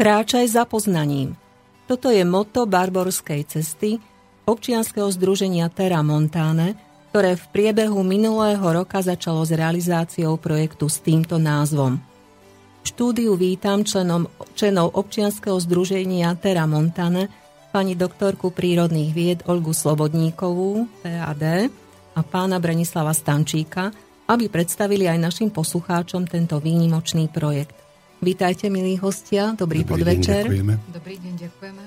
Kráčaj za poznaním. Toto je moto Barborskej cesty občianskeho združenia Terra Montane, ktoré v priebehu minulého roka začalo s realizáciou projektu s týmto názvom. V štúdiu vítam členom, členov občianskeho združenia Terra Montane, pani doktorku prírodných vied Olgu Slobodníkovú, PAD, a pána Branislava Stančíka, aby predstavili aj našim poslucháčom tento výnimočný projekt. Vítajte, milí hostia, dobrý, dobrý podvečer. Deň, ďakujeme. Dobrý deň, ďakujeme.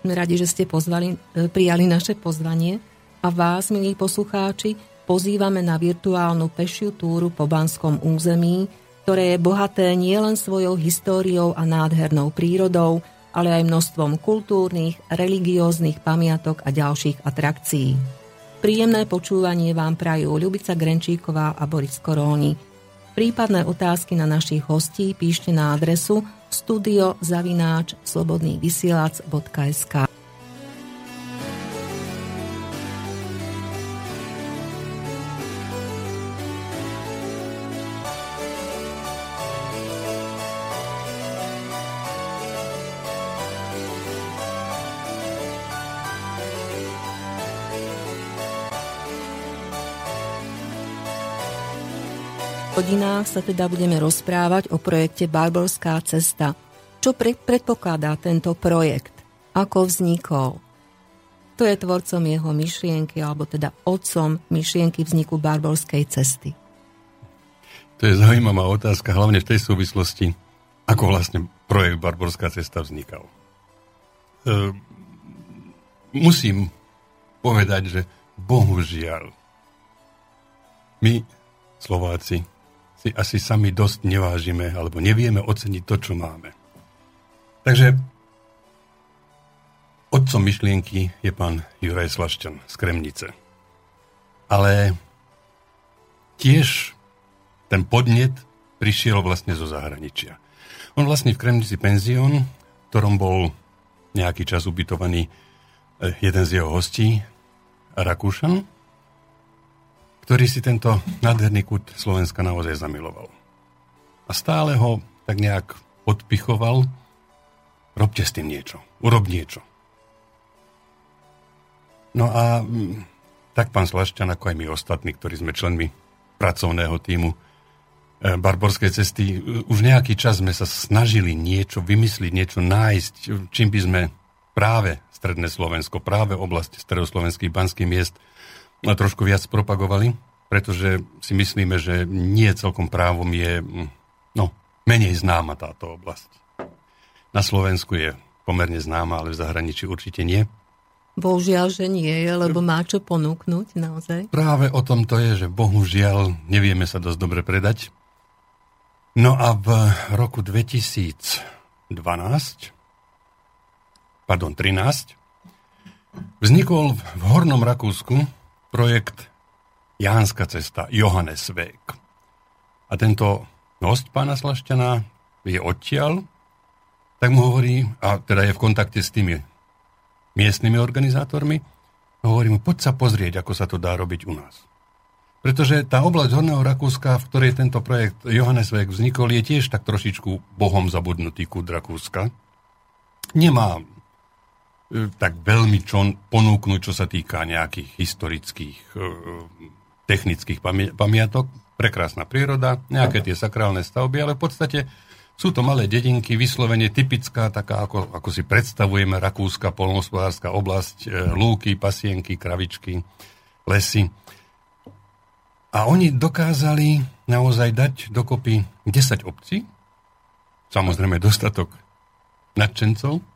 Sme radi, že ste pozvali, e, prijali naše pozvanie a vás, milí poslucháči, pozývame na virtuálnu pešiu túru po Banskom území, ktoré je bohaté nielen svojou históriou a nádhernou prírodou, ale aj množstvom kultúrnych, religióznych pamiatok a ďalších atrakcií. Príjemné počúvanie vám prajú Ľubica Grenčíková a Boris Koróni. Prípadné otázky na našich hostí píšte na adresu studiozavináč slobodnývysielac.sk. hodinách sa teda budeme rozprávať o projekte Barborská cesta. Čo pre, predpokladá tento projekt? Ako vznikol? To je tvorcom jeho myšlienky, alebo teda otcom myšlienky vzniku Barborskej cesty. To je zaujímavá otázka, hlavne v tej súvislosti, ako vlastne projekt Barborská cesta vznikal. E, musím povedať, že bohužiaľ my, Slováci, si asi sami dosť nevážime alebo nevieme oceniť to, čo máme. Takže otcom myšlienky je pán Juraj Slašťan z Kremnice. Ale tiež ten podnet prišiel vlastne zo zahraničia. On vlastne v Kremnici penzión, v ktorom bol nejaký čas ubytovaný eh, jeden z jeho hostí, Rakúšan, ktorý si tento nádherný kút Slovenska naozaj zamiloval. A stále ho tak nejak odpichoval, robte s tým niečo, urob niečo. No a mm, tak pán Slašťan, ako aj my ostatní, ktorí sme členmi pracovného týmu e, Barborskej cesty, e, už nejaký čas sme sa snažili niečo vymysliť, niečo nájsť, čím by sme práve Stredné Slovensko, práve oblasti stredoslovenských banských miest trošku viac propagovali, pretože si myslíme, že nie celkom právom je no, menej známa táto oblasť. Na Slovensku je pomerne známa, ale v zahraničí určite nie. Bohužiaľ, že nie je, lebo má čo ponúknuť naozaj. Práve o tom to je, že bohužiaľ nevieme sa dosť dobre predať. No a v roku 2012, pardon, 13, vznikol v Hornom Rakúsku projekt Jánska cesta, Johannesweg. A tento host pána Slašťana je odtiaľ, tak mu hovorí, a teda je v kontakte s tými miestnymi organizátormi, hovorí mu, poď sa pozrieť, ako sa to dá robiť u nás. Pretože tá oblasť Horného Rakúska, v ktorej tento projekt Johannesweg vznikol, je tiež tak trošičku bohom zabudnutý kút Rakúska. Nemá tak veľmi čo ponúknuť, čo sa týka nejakých historických, e, technických pamiatok. Prekrásna príroda, nejaké tie sakrálne stavby, ale v podstate sú to malé dedinky, vyslovene typická, taká ako, ako si predstavujeme rakúska polnospodárska oblasť, e, lúky, pasienky, kravičky, lesy. A oni dokázali naozaj dať dokopy 10 obcí, samozrejme dostatok nadšencov,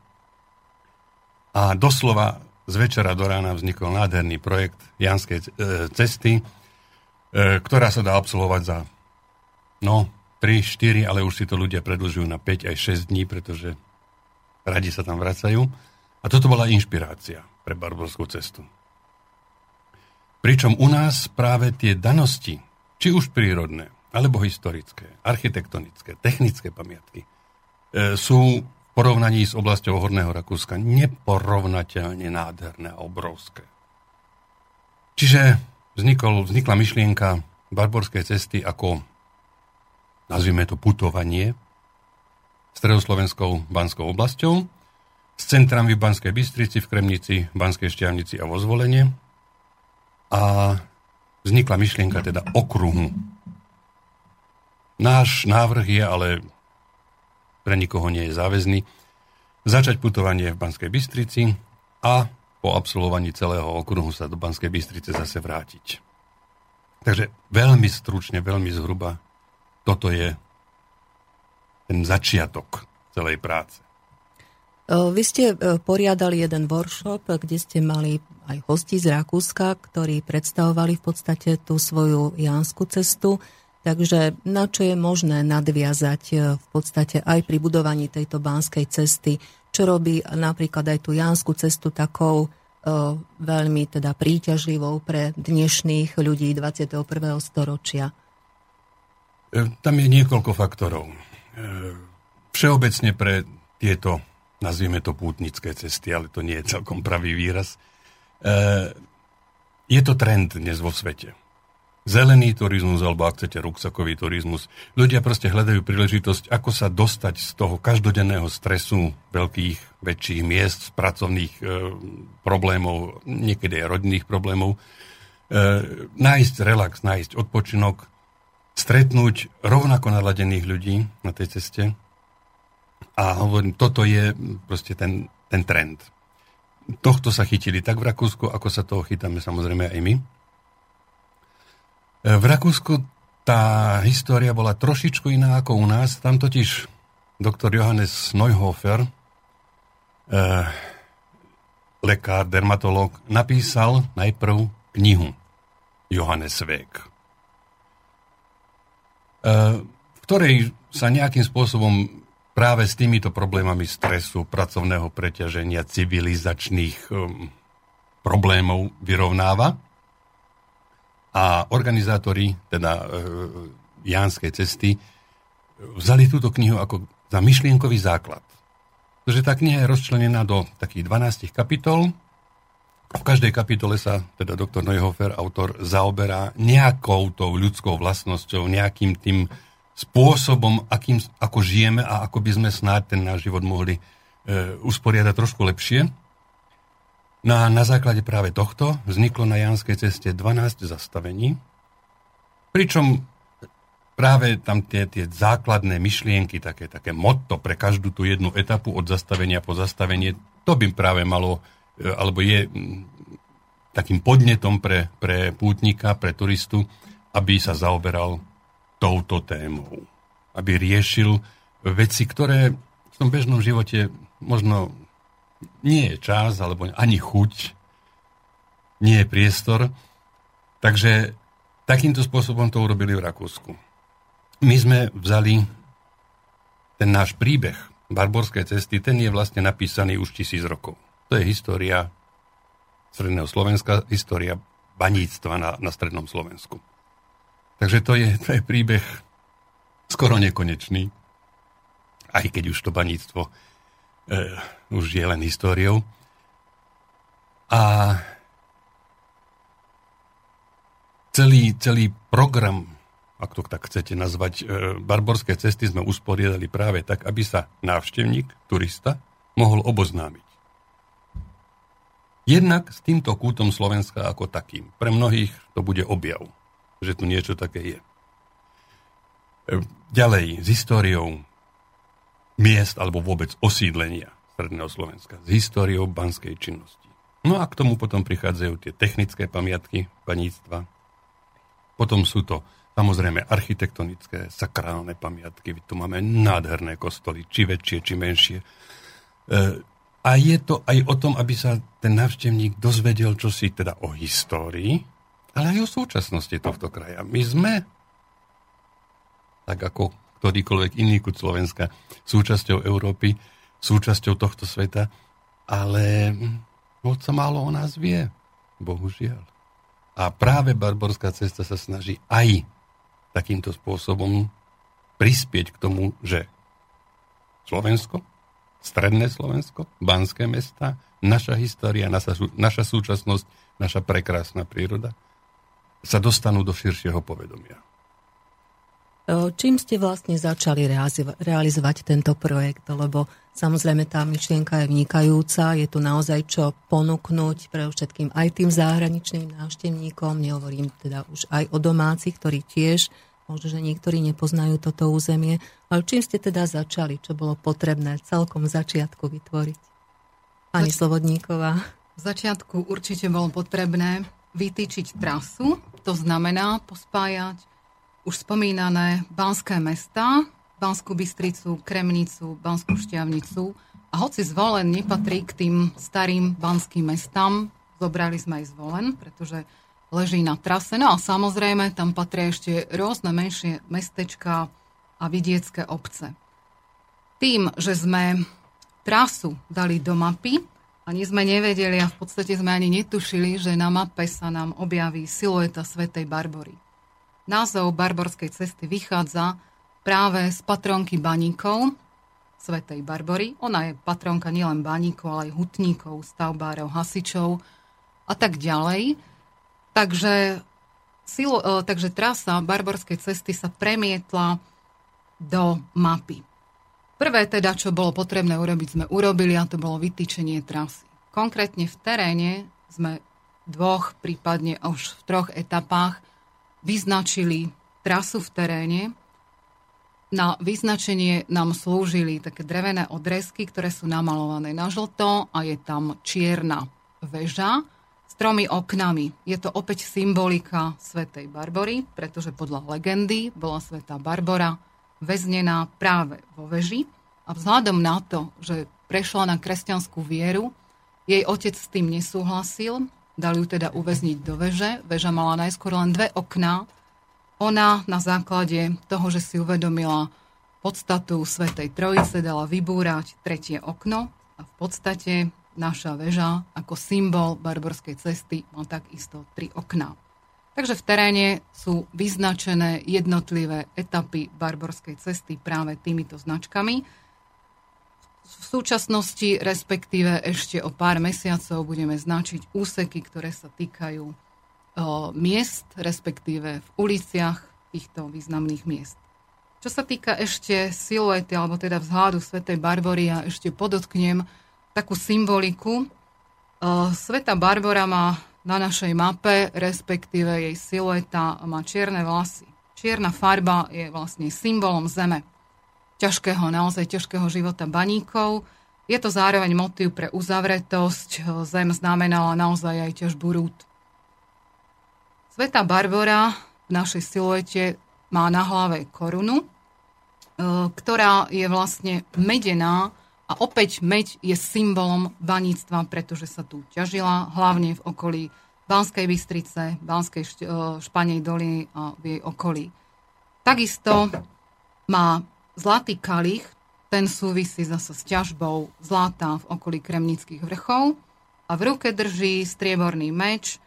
a doslova z večera do rána vznikol nádherný projekt Janskej e, cesty, e, ktorá sa dá absolvovať za no, 3, 4, ale už si to ľudia predlžujú na 5 aj 6 dní, pretože radi sa tam vracajú. A toto bola inšpirácia pre Barborskú cestu. Pričom u nás práve tie danosti, či už prírodné, alebo historické, architektonické, technické pamiatky, e, sú porovnaní s oblasťou Horného Rakúska neporovnateľne nádherné a obrovské. Čiže vznikol, vznikla myšlienka Barborskej cesty ako, nazvime to, putovanie stredoslovenskou Banskou oblasťou, s centrami v Banskej Bystrici, v Kremnici, Banskej Šťavnici a vo Zvolenie. A vznikla myšlienka teda okruhu. Náš návrh je, ale pre nikoho nie je záväzný, začať putovanie v Banskej Bystrici a po absolvovaní celého okruhu sa do Banskej Bystrice zase vrátiť. Takže veľmi stručne, veľmi zhruba, toto je ten začiatok celej práce. Vy ste poriadali jeden workshop, kde ste mali aj hosti z Rakúska, ktorí predstavovali v podstate tú svoju jánsku cestu. Takže na čo je možné nadviazať v podstate aj pri budovaní tejto banskej cesty, čo robí napríklad aj tú jánsku cestu takou veľmi teda príťažlivou pre dnešných ľudí 21. storočia? E, tam je niekoľko faktorov. E, všeobecne pre tieto nazvieme to pútnické cesty, ale to nie je celkom pravý výraz. E, je to trend dnes vo svete. Zelený turizmus, alebo ak chcete, ruksakový turizmus. Ľudia proste hľadajú príležitosť, ako sa dostať z toho každodenného stresu veľkých, väčších miest, pracovných e, problémov, niekedy aj rodinných problémov, e, nájsť relax, nájsť odpočinok, stretnúť rovnako naladených ľudí na tej ceste, a hovorím, toto je proste ten, ten trend. Tohto sa chytili tak v Rakúsku, ako sa toho chytáme samozrejme aj my. E, v Rakúsku tá história bola trošičku iná ako u nás. Tam totiž doktor Johannes Neuhofer, eh, lekár, dermatológ, napísal najprv knihu Johannes Weg, eh, v ktorej sa nejakým spôsobom práve s týmito problémami stresu, pracovného preťaženia, civilizačných problémov vyrovnáva. A organizátori, teda e, Jánskej cesty, vzali túto knihu ako za myšlienkový základ. Pretože tá kniha je rozčlenená do takých 12 kapitol. V každej kapitole sa teda doktor Neuhofer, autor, zaoberá nejakou tou ľudskou vlastnosťou, nejakým tým spôsobom, akým, ako žijeme a ako by sme snáď ten náš život mohli e, usporiadať trošku lepšie. No a na základe práve tohto vzniklo na Janskej ceste 12 zastavení, pričom práve tam tie, tie základné myšlienky, také, také motto pre každú tú jednu etapu od zastavenia po zastavenie, to by práve malo, e, alebo je takým podnetom pre, pre pútnika, pre turistu, aby sa zaoberal touto témou. Aby riešil veci, ktoré v tom bežnom živote možno nie je čas, alebo ani chuť, nie je priestor. Takže takýmto spôsobom to urobili v Rakúsku. My sme vzali ten náš príbeh Barborskej cesty, ten je vlastne napísaný už tisíc rokov. To je história Stredného Slovenska, história baníctva na, na Strednom Slovensku. Takže to je, to je príbeh skoro nekonečný. Aj keď už to baníctvo e, už je len históriou. A celý, celý program, ak to tak chcete nazvať, e, Barborské cesty sme usporiadali práve tak, aby sa návštevník, turista, mohol oboznámiť. Jednak s týmto kútom Slovenska ako takým. Pre mnohých to bude objav že tu niečo také je. E, ďalej, s históriou miest alebo vôbec osídlenia Stredného Slovenska, s históriou banskej činnosti. No a k tomu potom prichádzajú tie technické pamiatky paníctva. Potom sú to samozrejme architektonické, sakrálne pamiatky. Tu máme nádherné kostoly, či väčšie, či menšie. E, a je to aj o tom, aby sa ten návštevník dozvedel čosi teda o histórii ale aj o súčasnosti tohto kraja. My sme, tak ako ktorýkoľvek iný kud Slovenska, súčasťou Európy, súčasťou tohto sveta, ale moc sa málo o nás vie, bohužiaľ. A práve Barborská cesta sa snaží aj takýmto spôsobom prispieť k tomu, že Slovensko, stredné Slovensko, banské mesta, naša história, naša, naša súčasnosť, naša prekrásna príroda – sa dostanú do širšieho povedomia. Čím ste vlastne začali realizovať tento projekt? Lebo samozrejme tá myšlienka je vnikajúca, je tu naozaj čo ponúknuť pre všetkým aj tým zahraničným návštevníkom, nehovorím teda už aj o domácich, ktorí tiež, možno, že niektorí nepoznajú toto územie, ale čím ste teda začali, čo bolo potrebné celkom v začiatku vytvoriť? Pani Zač- Slobodníková. V začiatku určite bolo potrebné vytýčiť trasu, to znamená pospájať už spomínané banské mesta, Banskú Bystricu, Kremnicu, Banskú Šťavnicu. A hoci zvolen nepatrí k tým starým banským mestám, zobrali sme aj zvolen, pretože leží na trase. No a samozrejme, tam patria ešte rôzne menšie mestečka a vidiecké obce. Tým, že sme trasu dali do mapy, ani sme nevedeli a v podstate sme ani netušili, že na mape sa nám objaví silueta Svetej Barbory. Názov Barborskej cesty vychádza práve z patronky baníkov, Svetej Barbory. Ona je patronka nielen baníkov, ale aj hutníkov, stavbárov, hasičov a tak ďalej. Takže, silu, e, takže trasa Barborskej cesty sa premietla do mapy. Prvé teda, čo bolo potrebné urobiť, sme urobili a to bolo vytýčenie trasy. Konkrétne v teréne sme dvoch, prípadne už v troch etapách vyznačili trasu v teréne. Na vyznačenie nám slúžili také drevené odresky, ktoré sú namalované na žlto a je tam čierna väža s tromi oknami. Je to opäť symbolika svätej Barbory, pretože podľa legendy bola svätá Barbora väznená práve vo veži a vzhľadom na to, že prešla na kresťanskú vieru, jej otec s tým nesúhlasil Dali ju teda uväzniť do veže. Veža mala najskôr len dve okná. Ona na základe toho, že si uvedomila podstatu Svetej Trojice, dala vybúrať tretie okno a v podstate naša väža ako symbol barborskej cesty má takisto tri okná. Takže v teréne sú vyznačené jednotlivé etapy barborskej cesty práve týmito značkami v súčasnosti, respektíve ešte o pár mesiacov, budeme značiť úseky, ktoré sa týkajú o, miest, respektíve v uliciach týchto významných miest. Čo sa týka ešte siluety, alebo teda vzhľadu Svetej Barbory, ja ešte podotknem takú symboliku. O, Sveta Barbora má na našej mape, respektíve jej silueta má čierne vlasy. Čierna farba je vlastne symbolom zeme ťažkého, naozaj ťažkého života baníkov. Je to zároveň motív pre uzavretosť. Zem znamenala naozaj aj ťažbu rúd. Sveta Barbora v našej siluete má na hlave korunu, e, ktorá je vlastne medená a opäť meď je symbolom baníctva, pretože sa tu ťažila, hlavne v okolí Banskej Bystrice, Banskej e, Španej doliny a v jej okolí. Takisto má Zlatý kalich, ten súvisí zase s ťažbou zlata v okolí Kremnických vrchov a v ruke drží strieborný meč,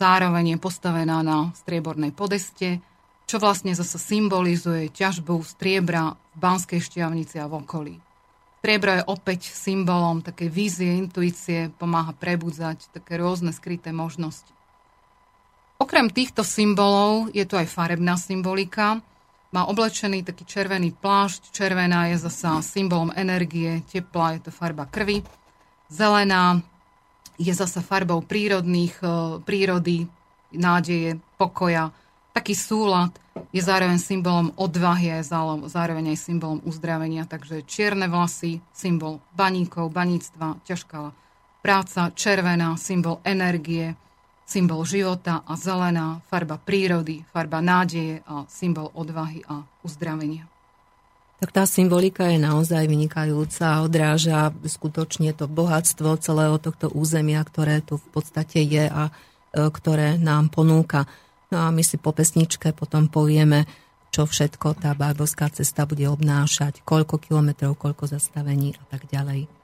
zároveň je postavená na striebornej podeste, čo vlastne zase symbolizuje ťažbu striebra v Banskej šťavnici a v okolí. Striebro je opäť symbolom také vízie, intuície, pomáha prebudzať také rôzne skryté možnosti. Okrem týchto symbolov je tu aj farebná symbolika, má oblečený taký červený plášť. Červená je zasa symbolom energie, tepla, je to farba krvi. Zelená je zasa farbou prírodných, e, prírody, nádeje, pokoja. Taký súlad je zároveň symbolom odvahy a je zároveň aj symbolom uzdravenia. Takže čierne vlasy, symbol baníkov, baníctva, ťažká práca, červená, symbol energie, symbol života a zelená, farba prírody, farba nádeje a symbol odvahy a uzdravenia. Tak tá symbolika je naozaj vynikajúca a odráža skutočne to bohatstvo celého tohto územia, ktoré tu v podstate je a e, ktoré nám ponúka. No a my si po pesničke potom povieme, čo všetko tá Barborská cesta bude obnášať, koľko kilometrov, koľko zastavení a tak ďalej.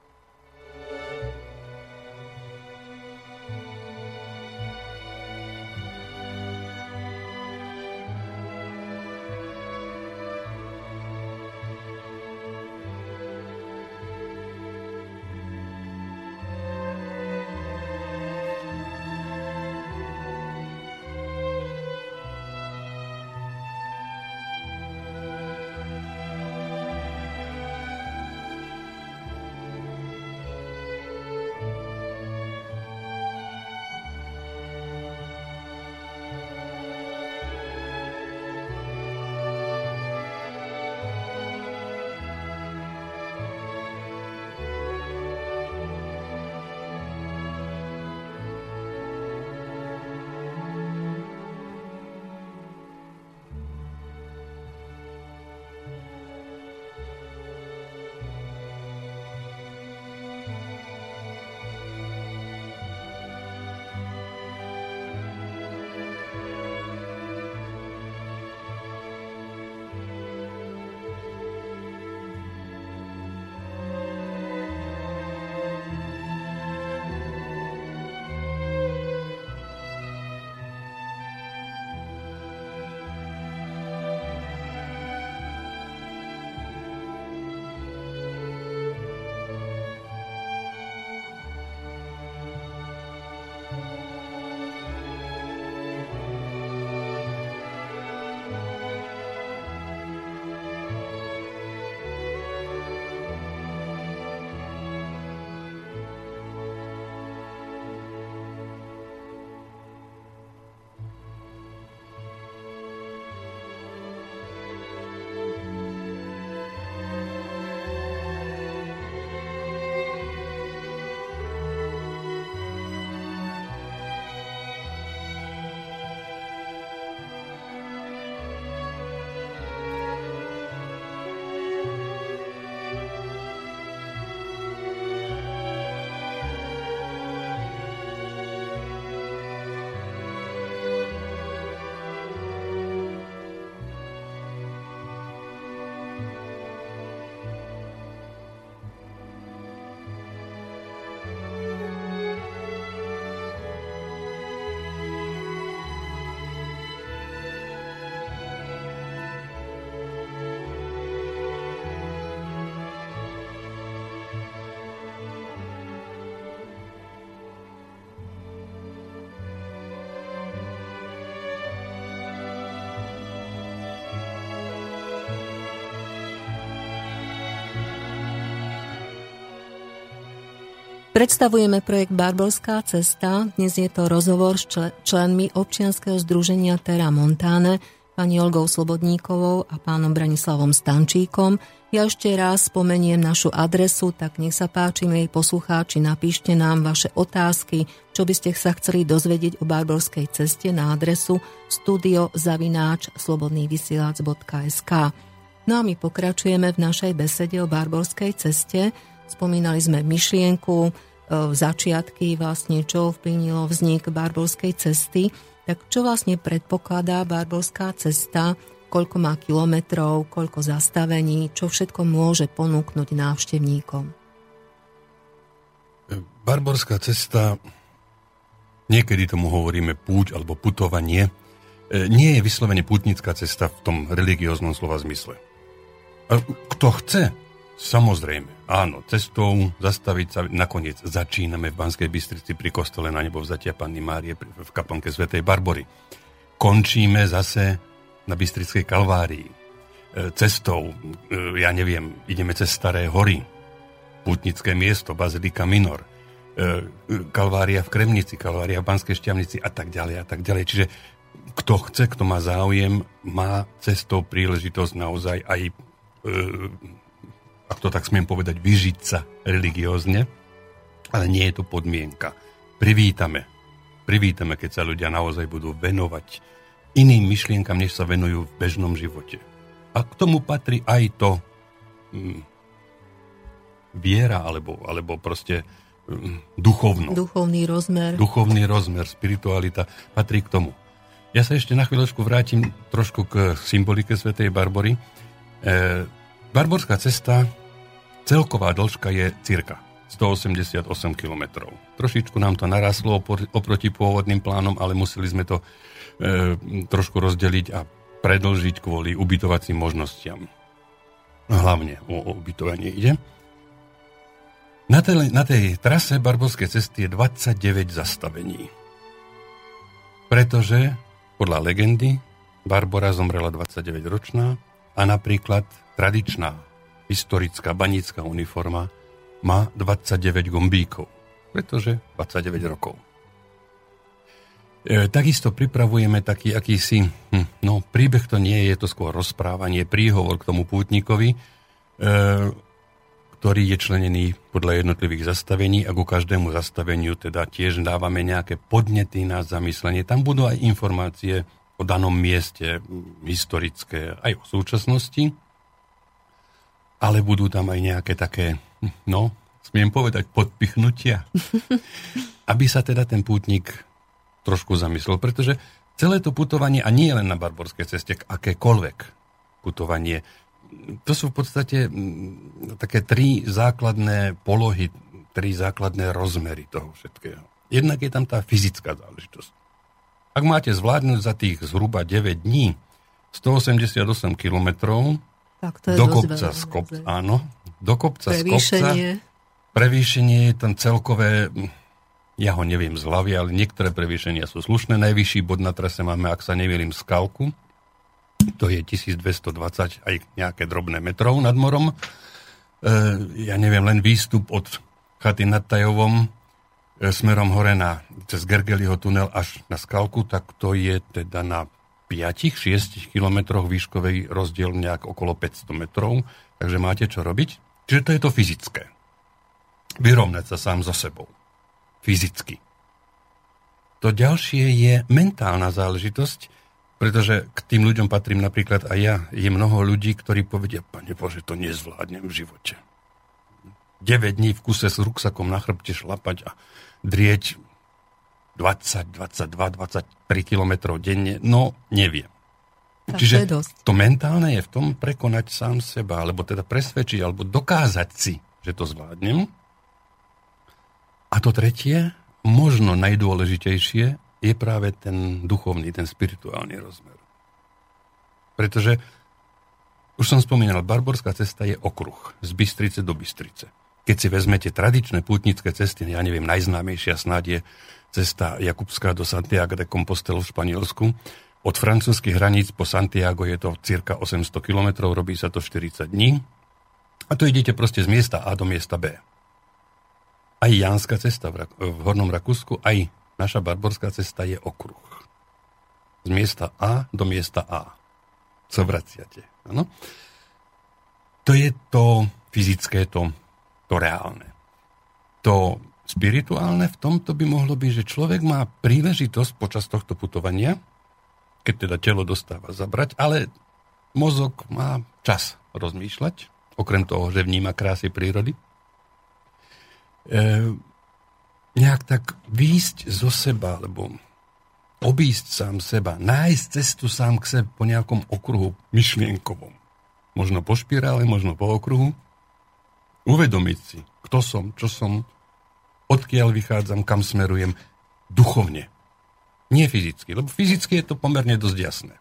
Predstavujeme projekt Barborská cesta. Dnes je to rozhovor s členmi občianskeho združenia Terra Montane, pani Olgou Slobodníkovou a pánom Branislavom Stančíkom. Ja ešte raz spomeniem našu adresu, tak nech sa páči, jej poslucháči, napíšte nám vaše otázky, čo by ste sa chceli dozvedieť o Barborskej ceste na adresu studiozavináč slobodnývysielac.sk. No a my pokračujeme v našej besede o Barborskej ceste. Spomínali sme myšlienku, e, začiatky, vlastne čo vplynilo vznik Barborskej cesty. Tak čo vlastne predpokladá Barborská cesta, koľko má kilometrov, koľko zastavení, čo všetko môže ponúknuť návštevníkom? Barborská cesta, niekedy tomu hovoríme púť alebo putovanie, e, nie je vyslovene putnická cesta v tom religióznom slova zmysle. Kto chce, samozrejme, áno, cestou zastaviť sa, nakoniec začíname v Banskej Bystrici pri kostole na nebo vzatia Panny Márie v kaplnke Svetej Barbory. Končíme zase na Bystrickej Kalvárii. E, cestou, e, ja neviem, ideme cez Staré hory, putnické miesto, Bazilika Minor, e, Kalvária v Kremnici, Kalvária v Banskej Šťavnici a tak ďalej a tak ďalej. Čiže kto chce, kto má záujem, má cestou príležitosť naozaj aj ak to tak smiem povedať, vyžiť sa religiózne, ale nie je to podmienka. Privítame. Privítame, keď sa ľudia naozaj budú venovať iným myšlienkam, než sa venujú v bežnom živote. A k tomu patrí aj to hm, viera, alebo, alebo proste hm, duchovno. Duchovný rozmer. Duchovný rozmer, spiritualita patrí k tomu. Ja sa ešte na chvíľočku vrátim trošku k symbolike svätej Barbory E, Barborská cesta, celková dĺžka je cirka 188 km. Trošičku nám to narastlo oproti pôvodným plánom, ale museli sme to e, trošku rozdeliť a predlžiť kvôli ubytovacím možnostiam. Hlavne o, o ubytovanie ide. Na tej, na tej trase Barborskej cesty je 29 zastavení. Pretože, podľa legendy, Barbora zomrela 29 ročná, a napríklad tradičná historická banická uniforma má 29 gombíkov, pretože 29 rokov. E, takisto pripravujeme taký akýsi, hm, no príbeh to nie je, to skôr rozprávanie, príhovor k tomu pútnikovi, e, ktorý je členený podľa jednotlivých zastavení a ku každému zastaveniu teda tiež dávame nejaké podnety na zamyslenie. Tam budú aj informácie o danom mieste historické, aj o súčasnosti, ale budú tam aj nejaké také, no, smiem povedať, podpichnutia, aby sa teda ten pútnik trošku zamyslel, pretože celé to putovanie, a nie len na Barborskej ceste, akékoľvek putovanie, to sú v podstate také tri základné polohy, tri základné rozmery toho všetkého. Jednak je tam tá fyzická záležitosť. Ak máte zvládnuť za tých zhruba 9 dní 188 kilometrov do kopca z kopca, áno, do kopca z kopca, prevýšenie je tam celkové, ja ho neviem z hlavy, ale niektoré prevýšenia sú slušné. Najvyšší bod na trase máme, ak sa nevielim, skalku. To je 1220 aj nejaké drobné metrov nad morom. E, ja neviem, len výstup od chaty nad Tajovom E, smerom hore na, cez Gergeliho tunel až na Skalku, tak to je teda na 5-6 kilometroch výškovej rozdiel nejak okolo 500 metrov, takže máte čo robiť. Čiže to je to fyzické. Vyrovnať sa sám so sebou. Fyzicky. To ďalšie je mentálna záležitosť, pretože k tým ľuďom patrím napríklad aj ja. Je mnoho ľudí, ktorí povedia, pane Bože, to nezvládnem v živote. 9 dní v kuse s ruksakom na chrbte šlapať a drieť 20, 22, 23 kilometrov denne, no neviem. Tak Čiže to, to mentálne je v tom prekonať sám seba, alebo teda presvedčiť, alebo dokázať si, že to zvládnem. A to tretie, možno najdôležitejšie, je práve ten duchovný, ten spirituálny rozmer. Pretože, už som spomínal, Barborská cesta je okruh z Bystrice do Bystrice. Keď si vezmete tradičné pútnické cesty, ja neviem, najznámejšia snad je cesta Jakubská do Santiago de Compostela v Španielsku. Od francúzských hraníc po Santiago je to cirka 800 km, robí sa to 40 dní. A to idete proste z miesta A do miesta B. aj Jánska cesta v, v Hornom Rakúsku, aj naša Barborská cesta je okruh. Z miesta A do miesta A. Co vraciate. Ano? To je to fyzické, to, to reálne. To spirituálne v tomto by mohlo byť, že človek má príležitosť počas tohto putovania, keď teda telo dostáva zabrať, ale mozog má čas rozmýšľať, okrem toho, že vníma krásy prírody. E, nejak tak výjsť zo seba, alebo obísť sám seba, nájsť cestu sám k sebe po nejakom okruhu myšlienkovom. Možno po špirále, možno po okruhu. Uvedomiť si, kto som, čo som, odkiaľ vychádzam, kam smerujem, duchovne. Nie fyzicky, lebo fyzicky je to pomerne dosť jasné.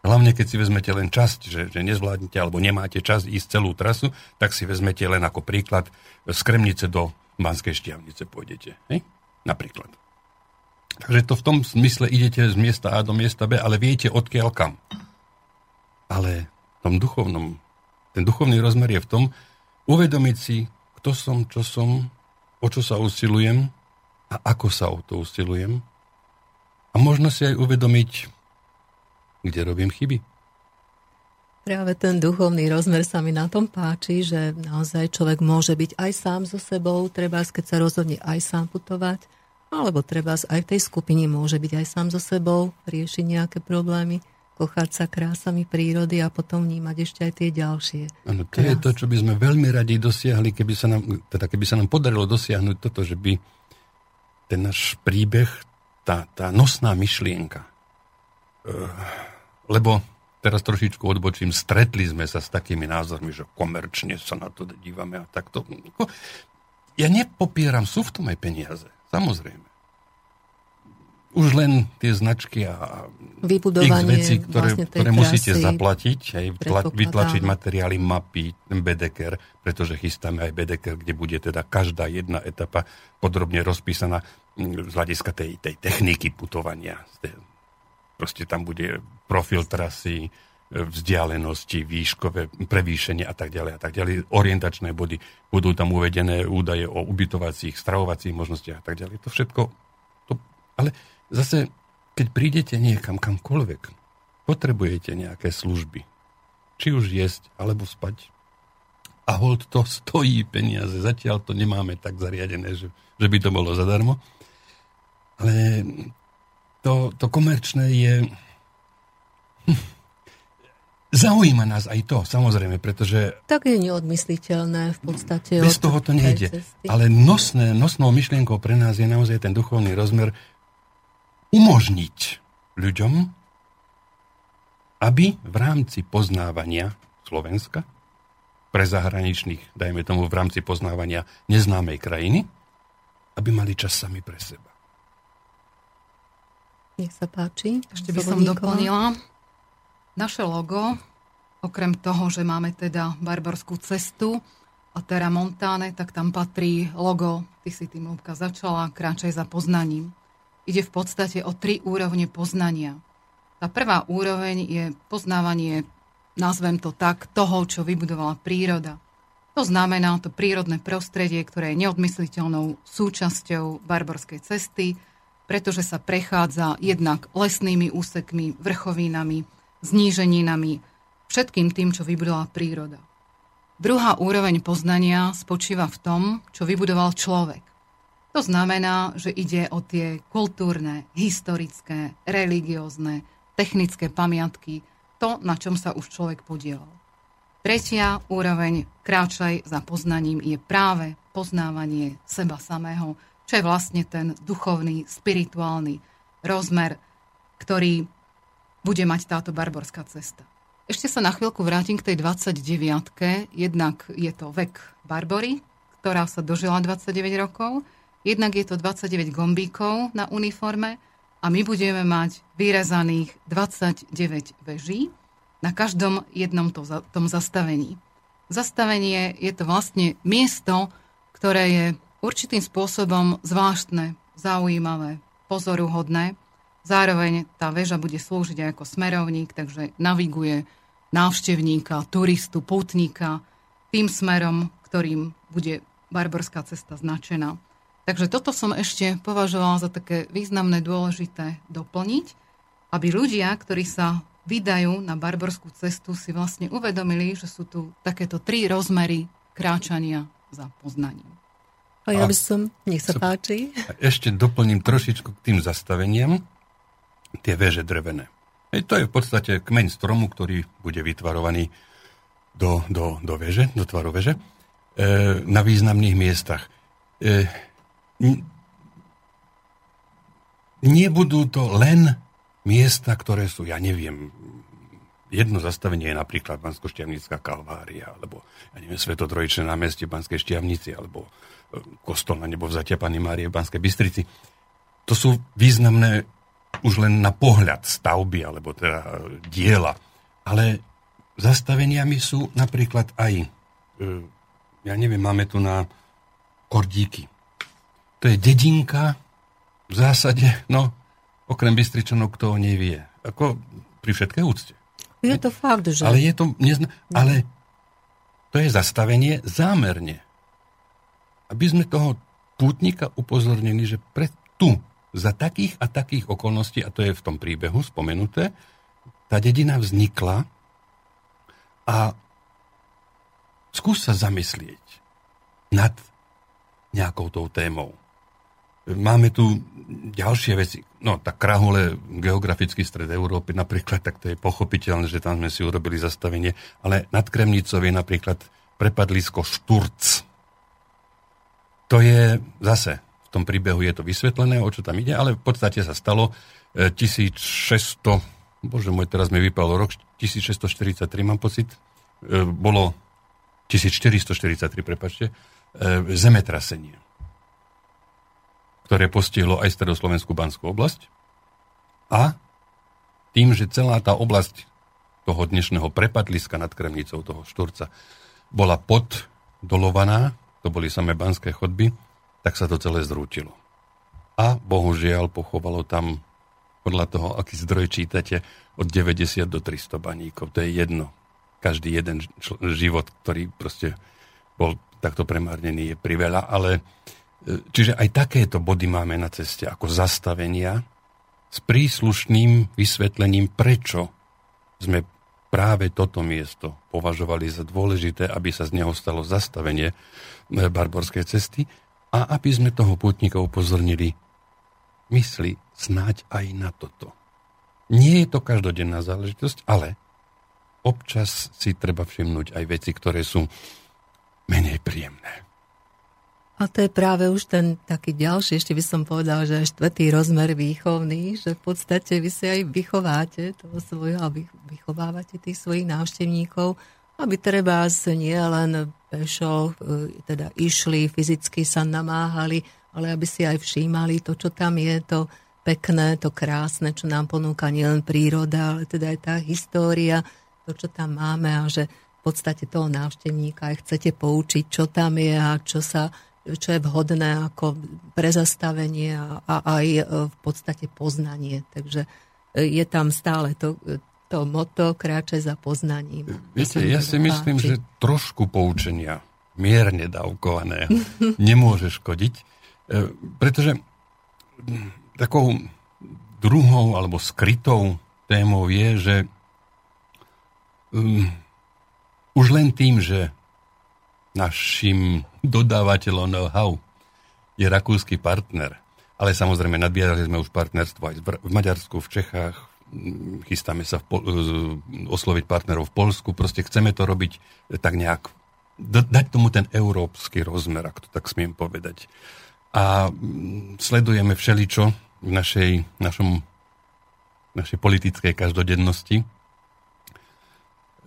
Hlavne, keď si vezmete len časť, že, že nezvládnete alebo nemáte čas ísť celú trasu, tak si vezmete len ako príklad z Kremnice do Banskej šťavnice pôjdete. Hej? Napríklad. Takže to v tom smysle idete z miesta A do miesta B, ale viete odkiaľ kam. Ale v tom duchovnom, ten duchovný rozmer je v tom, uvedomiť si, kto som, čo som, o čo sa usilujem a ako sa o to usilujem. A možno si aj uvedomiť, kde robím chyby. Práve ten duchovný rozmer sa mi na tom páči, že naozaj človek môže byť aj sám so sebou, treba, keď sa rozhodne aj sám putovať, alebo treba aj v tej skupine môže byť aj sám so sebou, riešiť nejaké problémy, kochať sa krásami prírody a potom vnímať ešte aj tie ďalšie. Ano, to Krás. je to, čo by sme veľmi radi dosiahli, keby sa nám, teda keby sa nám podarilo dosiahnuť toto, že by ten náš príbeh, tá, tá nosná myšlienka, uh, lebo teraz trošičku odbočím, stretli sme sa s takými názormi, že komerčne sa na to dívame a takto. Ja nepopieram, sú v tom aj peniaze, samozrejme. Už len tie značky a x veci, ktoré, vlastne ktoré musíte zaplatiť, aj vytlačiť materiály, mapy, Bedeker, pretože chystáme aj Bedeker, kde bude teda každá jedna etapa podrobne rozpísaná z hľadiska tej, tej techniky putovania, Proste tam bude profil trasy, e, vzdialenosti, výškové prevýšenie a tak ďalej a tak ďalej. Orientačné body, budú tam uvedené údaje o ubytovacích, stravovacích možnostiach a tak ďalej. To všetko. To, ale zase, keď prídete niekam, kamkoľvek, potrebujete nejaké služby. Či už jesť, alebo spať. A hold to stojí peniaze. Zatiaľ to nemáme tak zariadené, že, že by to bolo zadarmo. Ale to, to komerčné je... Zaujíma nás aj to, samozrejme, pretože... Tak je neodmysliteľné v podstate. Bez toho to nejde. Ale nosné, nosnou myšlienkou pre nás je naozaj ten duchovný rozmer umožniť ľuďom, aby v rámci poznávania Slovenska, pre zahraničných, dajme tomu v rámci poznávania neznámej krajiny, aby mali čas sami pre seba. Nech sa páči. Ešte by som doplnila. Naše logo, okrem toho, že máme teda barbarskú cestu a Terra Montane, tak tam patrí logo Ty si tým Lúbka začala, kráčaj za poznaním. Ide v podstate o tri úrovne poznania. Tá prvá úroveň je poznávanie, nazvem to tak, toho, čo vybudovala príroda. To znamená to prírodné prostredie, ktoré je neodmysliteľnou súčasťou barborskej cesty, pretože sa prechádza jednak lesnými úsekmi, vrchovínami, zníženinami, všetkým tým, čo vybudovala príroda. Druhá úroveň poznania spočíva v tom, čo vybudoval človek. To znamená, že ide o tie kultúrne, historické, religiózne, technické pamiatky, to, na čom sa už človek podielal. Tretia úroveň kráčaj za poznaním je práve poznávanie seba samého, čo je vlastne ten duchovný, spirituálny rozmer, ktorý bude mať táto barborská cesta. Ešte sa na chvíľku vrátim k tej 29. Jednak je to vek Barbory, ktorá sa dožila 29 rokov. Jednak je to 29 gombíkov na uniforme a my budeme mať vyrezaných 29 veží na každom jednom to, tom zastavení. Zastavenie je to vlastne miesto, ktoré je určitým spôsobom zvláštne, zaujímavé, pozoruhodné. Zároveň tá väža bude slúžiť aj ako smerovník, takže naviguje návštevníka, turistu, putníka tým smerom, ktorým bude Barborská cesta značená. Takže toto som ešte považovala za také významné, dôležité doplniť, aby ľudia, ktorí sa vydajú na barborskú cestu, si vlastne uvedomili, že sú tu takéto tri rozmery kráčania za poznaním. A ja by som, nech sa páči. Ešte doplním trošičku k tým zastaveniam tie veže drevené. Hej, to je v podstate kmeň stromu, ktorý bude vytvarovaný do, do, do veže, do tvaru veže, e, na významných miestach. E, nebudú to len miesta, ktoré sú, ja neviem, jedno zastavenie je napríklad bansko kalvária, alebo ja neviem, Svetotrojičné námestie Banskej Štiavnici, alebo e, kostol na nebo vzatia Pany Márie v Banskej Bystrici. To sú významné už len na pohľad stavby alebo teda diela. Ale zastaveniami sú napríklad aj, e, ja neviem, máme tu na Kordíky. To je dedinka v zásade, no, okrem Bystričanov, kto o nej vie. Ako pri všetkej úcte. Je to fakt, že... Ale je to, nezna... ale to je zastavenie zámerne. Aby sme toho pútnika upozornili, že pre tu za takých a takých okolností, a to je v tom príbehu spomenuté, tá dedina vznikla a skús sa zamyslieť nad nejakou tou témou. Máme tu ďalšie veci. No, tak Krahule, geografický stred Európy napríklad, tak to je pochopiteľné, že tam sme si urobili zastavenie, ale nad Kremnicou je napríklad prepadlisko Šturc. To je zase v tom príbehu je to vysvetlené, o čo tam ide, ale v podstate sa stalo 1600, e, bože môj, teraz mi vypalo rok 1643, mám pocit, e, bolo 1443, prepačte, e, zemetrasenie, ktoré postihlo aj stredoslovenskú banskú oblasť a tým, že celá tá oblasť toho dnešného prepadliska nad Kremnicou, toho Šturca, bola poddolovaná, to boli samé banské chodby, tak sa to celé zrútilo. A bohužiaľ pochovalo tam, podľa toho, aký zdroj čítate, od 90 do 300 baníkov. To je jedno. Každý jeden život, ktorý proste bol takto premárnený, je priveľa, ale e, čiže aj takéto body máme na ceste ako zastavenia s príslušným vysvetlením, prečo sme práve toto miesto považovali za dôležité, aby sa z neho stalo zastavenie e, barborskej cesty a aby sme toho putníka upozornili, mysli snáď aj na toto. Nie je to každodenná záležitosť, ale občas si treba všimnúť aj veci, ktoré sú menej príjemné. A to je práve už ten taký ďalší, ešte by som povedal, že štvrtý rozmer výchovný, že v podstate vy si aj vychováte toho svojho, aby vychovávate tých svojich návštevníkov, aby treba nie len pešo, e, teda išli, fyzicky sa namáhali, ale aby si aj všímali to, čo tam je, to pekné, to krásne, čo nám ponúka nielen príroda, ale teda aj tá história, to, čo tam máme a že v podstate toho návštevníka aj chcete poučiť, čo tam je a čo sa čo je vhodné ako pre zastavenie a, a aj e, v podstate poznanie. Takže e, je tam stále to, to moto kráče za poznaním. Viete, ja si myslím, páči. že trošku poučenia, mierne dávkované, nemôže škodiť, e, pretože takou druhou alebo skrytou témou je, že um, už len tým, že našim dodávateľom know-how je rakúsky partner, ale samozrejme nadbierali sme už partnerstvo aj v Maďarsku, v Čechách, chystáme sa v Pol- osloviť partnerov v Polsku, proste chceme to robiť tak nejak, dať tomu ten európsky rozmer, ak to tak smiem povedať. A sledujeme všeličo v našej, našom, našej politickej každodennosti.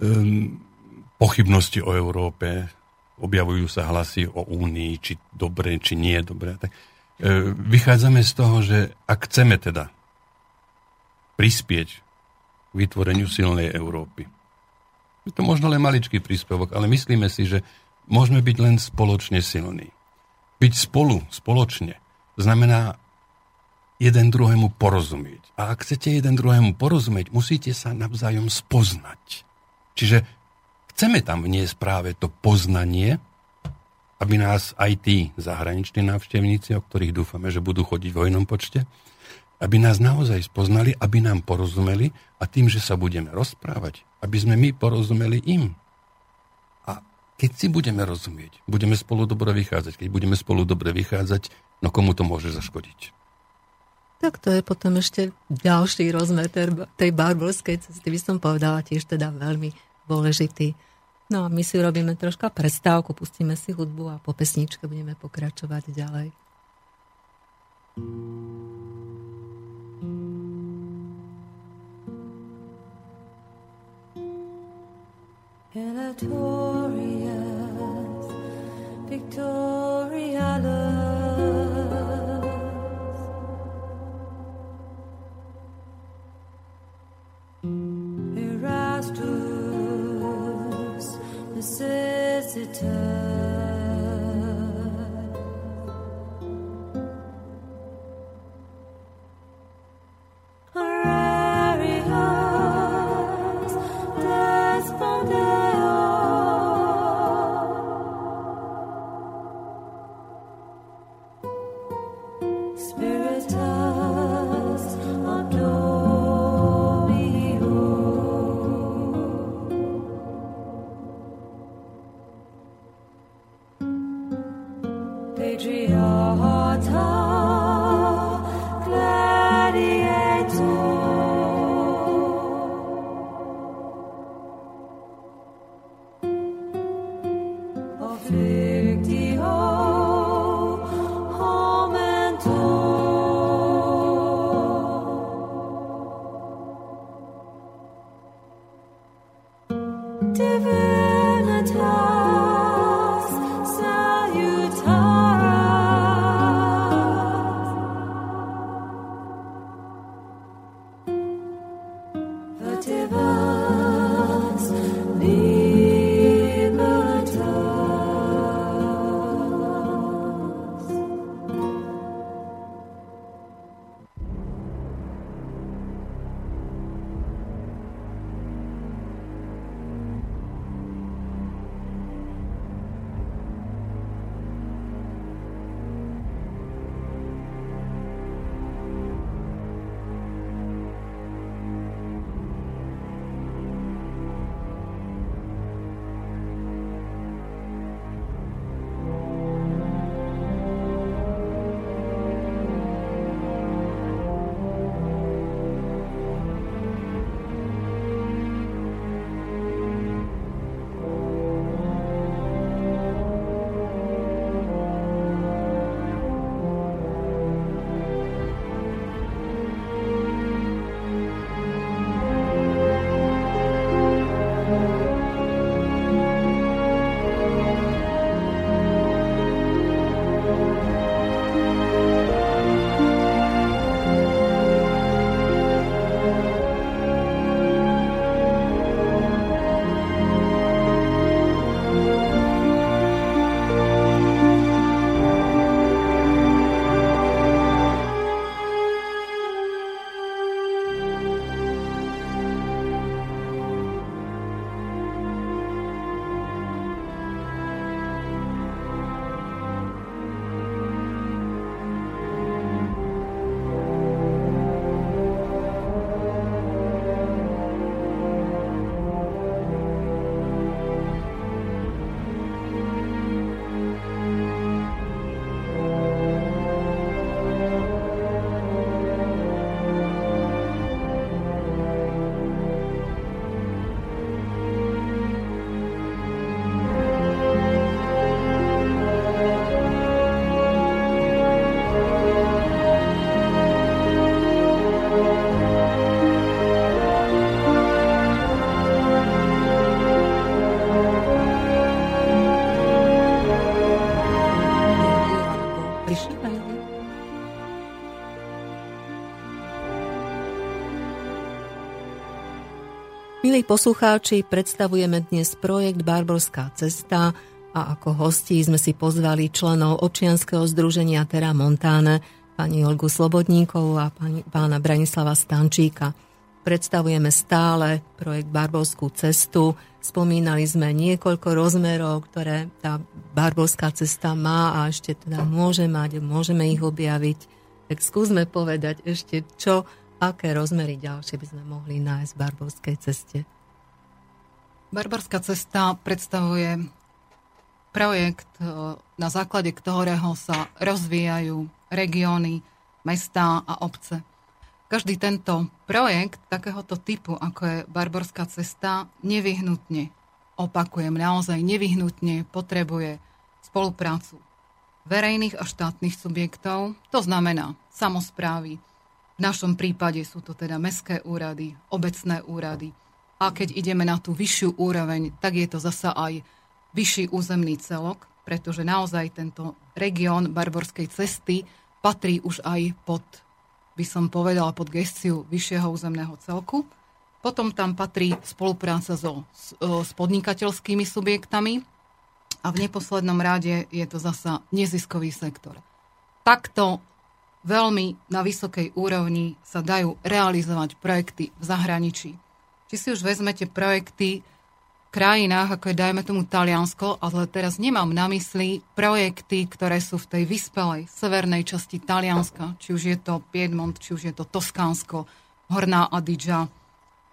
Um, pochybnosti o Európe, objavujú sa hlasy o Únii, či dobre, či nie dobre. Tak, e, vychádzame z toho, že ak chceme teda prispieť k vytvoreniu silnej Európy. Je to možno len maličký príspevok, ale myslíme si, že môžeme byť len spoločne silní. Byť spolu, spoločne, znamená jeden druhému porozumieť. A ak chcete jeden druhému porozumieť, musíte sa navzájom spoznať. Čiže chceme tam vniesť práve to poznanie aby nás aj tí zahraniční návštevníci, o ktorých dúfame, že budú chodiť v hojnom počte, aby nás naozaj spoznali, aby nám porozumeli a tým, že sa budeme rozprávať, aby sme my porozumeli im. A keď si budeme rozumieť, budeme spolu dobre vychádzať. Keď budeme spolu dobre vychádzať, no komu to môže zaškodiť? Tak to je potom ešte ďalší rozmer tej barborskej cesty, by som povedala tiež teda veľmi dôležitý. No a my si urobíme troška prestávku, pustíme si hudbu a po pesničke budeme pokračovať ďalej. Victoria visitor. Milí poslucháči, predstavujeme dnes projekt Barborská cesta a ako hostí sme si pozvali členov občianského združenia Terra Montáne, pani Olgu Slobodníkovú a pani, pána Branislava Stančíka. Predstavujeme stále projekt Barborskú cestu Spomínali sme niekoľko rozmerov, ktoré tá Barborská cesta má a ešte teda môže mať, môžeme ich objaviť. Tak skúsme povedať ešte, čo, aké rozmery ďalšie by sme mohli nájsť v Barborskej ceste. Barbarská cesta predstavuje projekt, e, na základe ktorého sa rozvíjajú regióny, mestá a obce. Každý tento projekt takéhoto typu, ako je Barborská cesta, nevyhnutne, opakujem, naozaj nevyhnutne potrebuje spoluprácu verejných a štátnych subjektov, to znamená samozprávy. V našom prípade sú to teda mestské úrady, obecné úrady. A keď ideme na tú vyššiu úroveň, tak je to zasa aj vyšší územný celok, pretože naozaj tento región Barborskej cesty patrí už aj pod by som povedala, pod gestiu vyššieho územného celku. Potom tam patrí spolupráca so, s, s podnikateľskými subjektami a v neposlednom rade je to zasa neziskový sektor. Takto veľmi na vysokej úrovni sa dajú realizovať projekty v zahraničí. Či si už vezmete projekty krajinách, ako je dajme tomu Taliansko, ale teraz nemám na mysli projekty, ktoré sú v tej vyspelej severnej časti Talianska, či už je to Piedmont, či už je to Toskánsko, Horná Adidža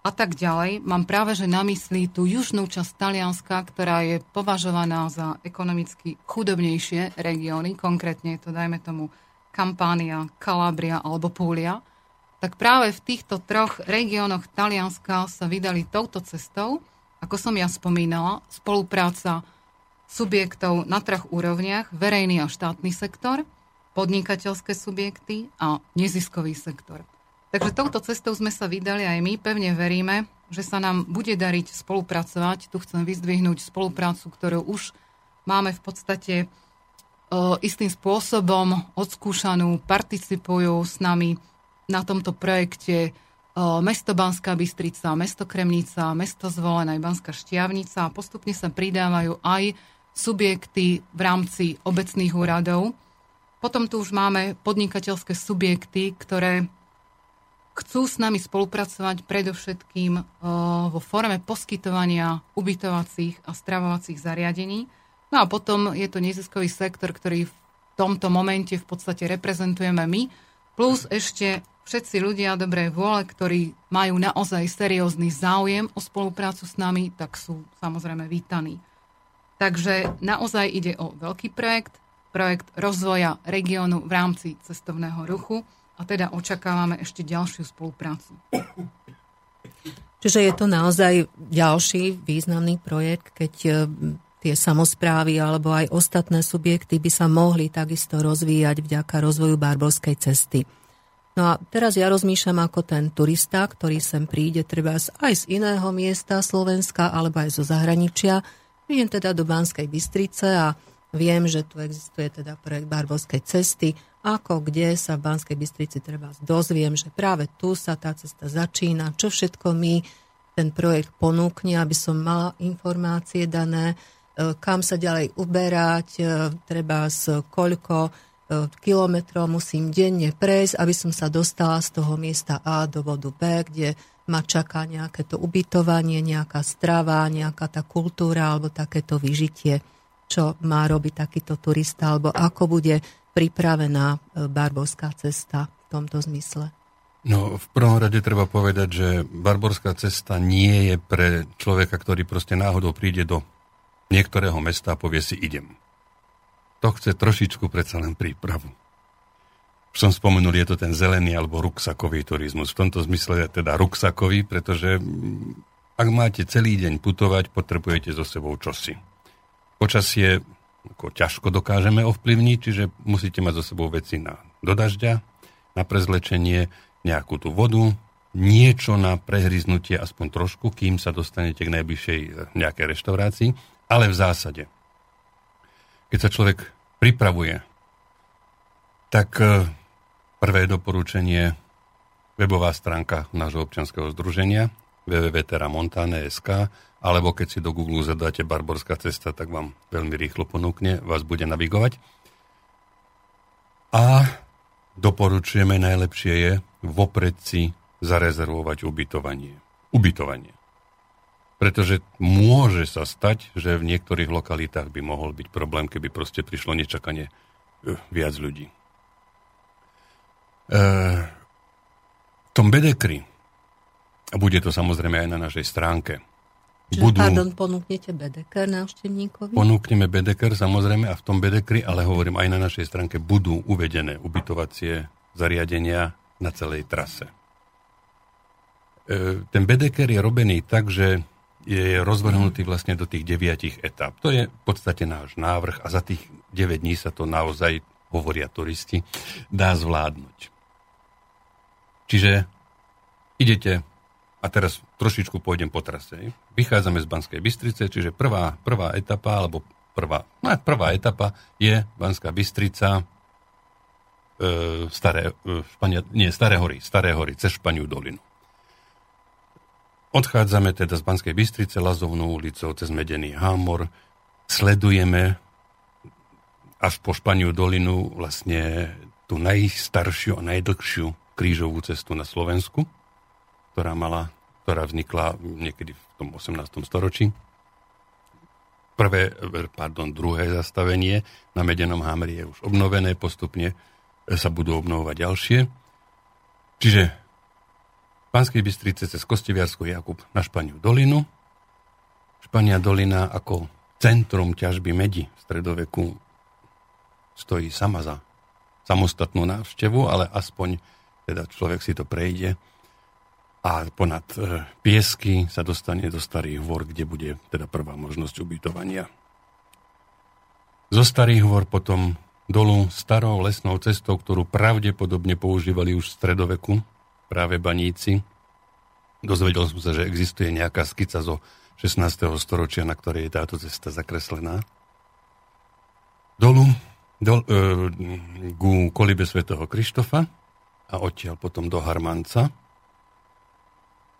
a tak ďalej. Mám práve že na mysli tú južnú časť Talianska, ktorá je považovaná za ekonomicky chudobnejšie regióny, konkrétne je to dajme tomu Kampánia, Kalabria alebo Púlia, tak práve v týchto troch regiónoch Talianska sa vydali touto cestou ako som ja spomínala, spolupráca subjektov na troch úrovniach, verejný a štátny sektor, podnikateľské subjekty a neziskový sektor. Takže touto cestou sme sa vydali aj my. Pevne veríme, že sa nám bude dariť spolupracovať. Tu chcem vyzdvihnúť spoluprácu, ktorú už máme v podstate istým spôsobom odskúšanú, participujú s nami na tomto projekte mesto Banská Bystrica, mesto Kremnica, mesto Zvolená, Banská Štiavnica a postupne sa pridávajú aj subjekty v rámci obecných úradov. Potom tu už máme podnikateľské subjekty, ktoré chcú s nami spolupracovať predovšetkým vo forme poskytovania ubytovacích a stravovacích zariadení. No a potom je to neziskový sektor, ktorý v tomto momente v podstate reprezentujeme my, plus ešte všetci ľudia dobrej vôle, ktorí majú naozaj seriózny záujem o spoluprácu s nami, tak sú samozrejme vítaní. Takže naozaj ide o veľký projekt, projekt rozvoja regiónu v rámci cestovného ruchu a teda očakávame ešte ďalšiu spoluprácu. Čiže je to naozaj ďalší významný projekt, keď tie samozprávy alebo aj ostatné subjekty by sa mohli takisto rozvíjať vďaka rozvoju Barborskej cesty. No a teraz ja rozmýšľam ako ten turista, ktorý sem príde treba aj z iného miesta Slovenska alebo aj zo zahraničia. Idem teda do Banskej Bystrice a viem, že tu existuje teda projekt Barbovskej cesty. Ako, kde sa v Banskej Bystrici treba dozviem, že práve tu sa tá cesta začína, čo všetko mi ten projekt ponúkne, aby som mala informácie dané, kam sa ďalej uberať, e, treba z koľko E, kilometrov musím denne prejsť, aby som sa dostala z toho miesta A do bodu B, kde ma čaká nejaké to ubytovanie, nejaká strava, nejaká tá kultúra alebo takéto vyžitie, čo má robiť takýto turista, alebo ako bude pripravená e, Barborská cesta v tomto zmysle. No, v prvom rade treba povedať, že Barborská cesta nie je pre človeka, ktorý proste náhodou príde do niektorého mesta a povie si idem to chce trošičku predsa len prípravu. Už som spomenul, je to ten zelený alebo ruksakový turizmus. V tomto zmysle je teda ruksakový, pretože mm, ak máte celý deň putovať, potrebujete so sebou čosi. Počasie ako ťažko dokážeme ovplyvniť, čiže musíte mať so sebou veci na, do na prezlečenie, nejakú tú vodu, niečo na prehryznutie aspoň trošku, kým sa dostanete k najbližšej eh, nejakej reštaurácii, ale v zásade keď sa človek pripravuje, tak e, prvé doporučenie webová stránka nášho občianského združenia www.teramontane.sk alebo keď si do Google zadáte Barborská cesta, tak vám veľmi rýchlo ponúkne, vás bude navigovať. A doporučujeme najlepšie je vopred si zarezervovať ubytovanie. Ubytovanie. Pretože môže sa stať, že v niektorých lokalitách by mohol byť problém, keby proste prišlo nečakane e, viac ľudí. E, v tom bedekri, a bude to samozrejme aj na našej stránke, Čiže, budú... pardon, ponúknete Bedeker návštevníkovi? Ponúkneme Bedeker, samozrejme, a v tom Bedekri, ale hovorím, aj na našej stránke budú uvedené ubytovacie zariadenia na celej trase. E, ten Bedeker je robený tak, že je rozvrhnutý vlastne do tých deviatich etáp. To je v podstate náš návrh a za tých 9 dní sa to naozaj, hovoria turisti, dá zvládnuť. Čiže idete a teraz trošičku pôjdem po trase. Vychádzame z Banskej Bystrice, čiže prvá, prvá etapa, alebo prvá, no, prvá etapa je Banská Bystrica, e, staré, e, Špania, nie, Staré hory, Staré hory, cez Španiu dolinu. Odchádzame teda z Banskej Bystrice, Lazovnou ulicou, cez Medený Hámor, sledujeme až po Španiu dolinu vlastne tú najstaršiu a najdlhšiu krížovú cestu na Slovensku, ktorá mala, ktorá vznikla niekedy v tom 18. storočí. Prvé, pardon, druhé zastavenie na Medenom hámeri je už obnovené, postupne sa budú obnovovať ďalšie. Čiže Pánskej Bystrice cez Kostiviarskú Jakub na Španiu dolinu. Špania dolina ako centrum ťažby medi v stredoveku stojí sama za samostatnú návštevu, ale aspoň teda človek si to prejde a ponad e, piesky sa dostane do Starých hôr, kde bude teda prvá možnosť ubytovania. Zo Starých hôr potom dolu starou lesnou cestou, ktorú pravdepodobne používali už v stredoveku, práve baníci. Dozvedel som sa, že existuje nejaká skica zo 16. storočia, na ktorej je táto cesta zakreslená. Dolu do, e, ku kolibe svätého Krištofa a odtiaľ potom do Harmanca,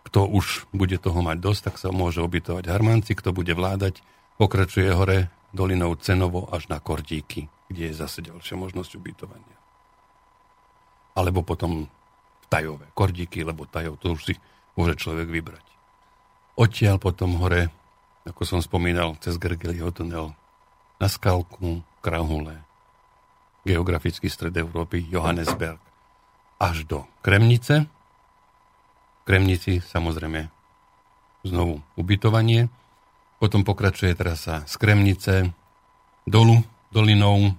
kto už bude toho mať dosť, tak sa môže ubytovať Harmanci, kto bude vládať, pokračuje hore dolinou Cenovo až na Kordíky, kde je zase ďalšia možnosť ubytovania. Alebo potom Tajové. Kordíky, lebo Tajov, to už si môže človek vybrať. Odtiaľ potom hore, ako som spomínal, cez Gergelyho tunel na Skalku, Krahule, geografický stred Európy, Johannesberg, až do Kremnice, Kremnici samozrejme znovu ubytovanie. Potom pokračuje trasa z Kremnice dolu, dolinou e,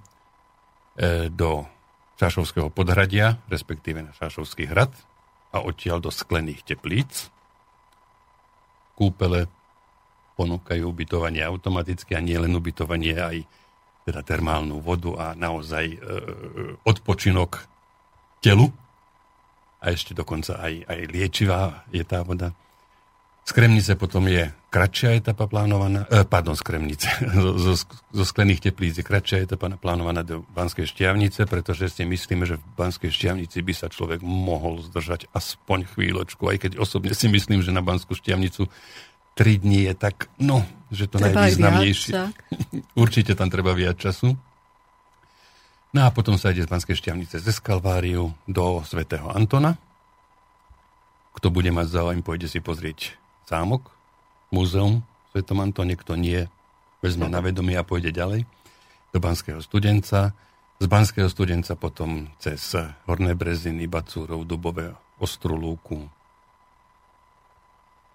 do Šašovského podhradia, respektíve na Šašovský hrad a odtiaľ do sklených teplíc. Kúpele ponúkajú ubytovanie automaticky a nie len ubytovanie, aj teda termálnu vodu a naozaj e, odpočinok telu a ešte dokonca aj, aj liečivá je tá voda. Z Kremnice potom je kratšia etapa plánovaná, eh, pardon, z Kremnice, zo, zo, zo sklených teplíc je kratšia etapa plánovaná do Banskej šťavnice, pretože si myslíme, že v Banskej šťavnici by sa človek mohol zdržať aspoň chvíľočku, aj keď osobne si myslím, že na Banskú šťavnicu 3 dní je tak, no, že to treba najvýznamnejšie. Určite tam treba viac času. No a potom sa ide z Banskej šťavnice z Kalváriu do svätého Antona. Kto bude mať záujem, pôjde si pozrieť zámok, múzeum v Svetom Antone, kto nie, vezme na vedomie a pôjde ďalej do Banského studenca. Z Banského studenca potom cez Horné Breziny, Bacúrov, Dubové, Ostrolúku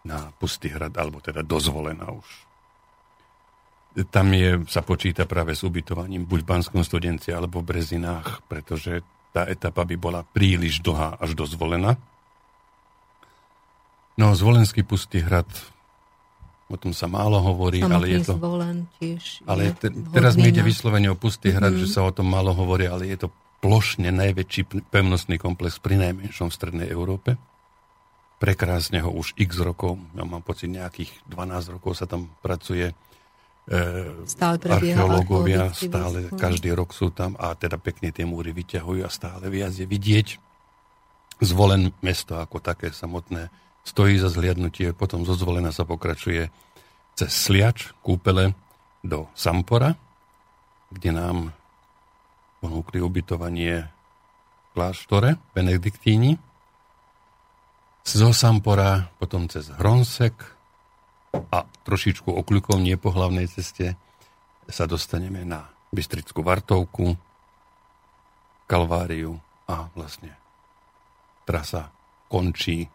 na Pustý hrad, alebo teda dozvolená už tam je, sa počíta práve s ubytovaním buď v Banskom studenci alebo v Brezinách, pretože tá etapa by bola príliš dlhá až do Zvolena. No, Zvolenský pustý hrad, o tom sa málo hovorí, Samotný ale je to... Zvolen tiež ale te, teraz mi ide vyslovene o pustý hrad, mm-hmm. že sa o tom málo hovorí, ale je to plošne najväčší pevnostný komplex pri najmenšom v Strednej Európe. Prekrásne ho už x rokov, ja mám pocit nejakých 12 rokov sa tam pracuje E, stále archeológovia, stále každý rok sú tam a teda pekne tie múry vyťahujú a stále viac je vidieť. Zvolen mesto ako také samotné stojí za zhliadnutie, potom zo zvolena sa pokračuje cez Sliač, kúpele do Sampora, kde nám ponúkli ubytovanie v kláštore Benediktíni. Zo Sampora potom cez Hronsek, a trošičku okľukovnie po hlavnej ceste sa dostaneme na Bystrickú Vartovku, Kalváriu a vlastne trasa končí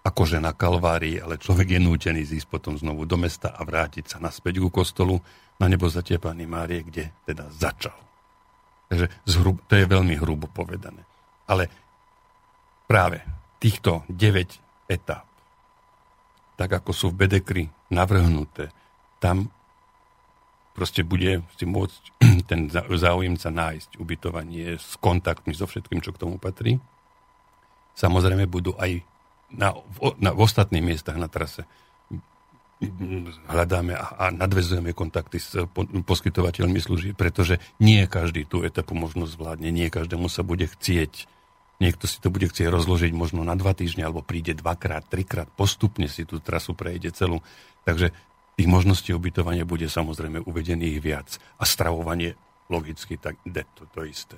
akože na Kalvárii, ale človek je nútený zísť potom znovu do mesta a vrátiť sa naspäť ku kostolu na nebo zatiepaný Márie, kde teda začal. Takže zhrub, to je veľmi hrubo povedané. Ale práve týchto 9 etáp, tak ako sú v Bedekri navrhnuté, tam proste bude si môcť ten záujemca nájsť ubytovanie s kontaktmi, so všetkým, čo k tomu patrí. Samozrejme budú aj na, na, v ostatných miestach na trase hľadáme a, a nadvezujeme kontakty s po, poskytovateľmi služieb, pretože nie každý tú etapu možno zvládne, nie každému sa bude chcieť. Niekto si to bude chcieť rozložiť možno na dva týždne, alebo príde dvakrát, trikrát, postupne si tú trasu prejde celú. Takže Tých možností ubytovania bude samozrejme uvedených viac. A stravovanie logicky tak to, to isté.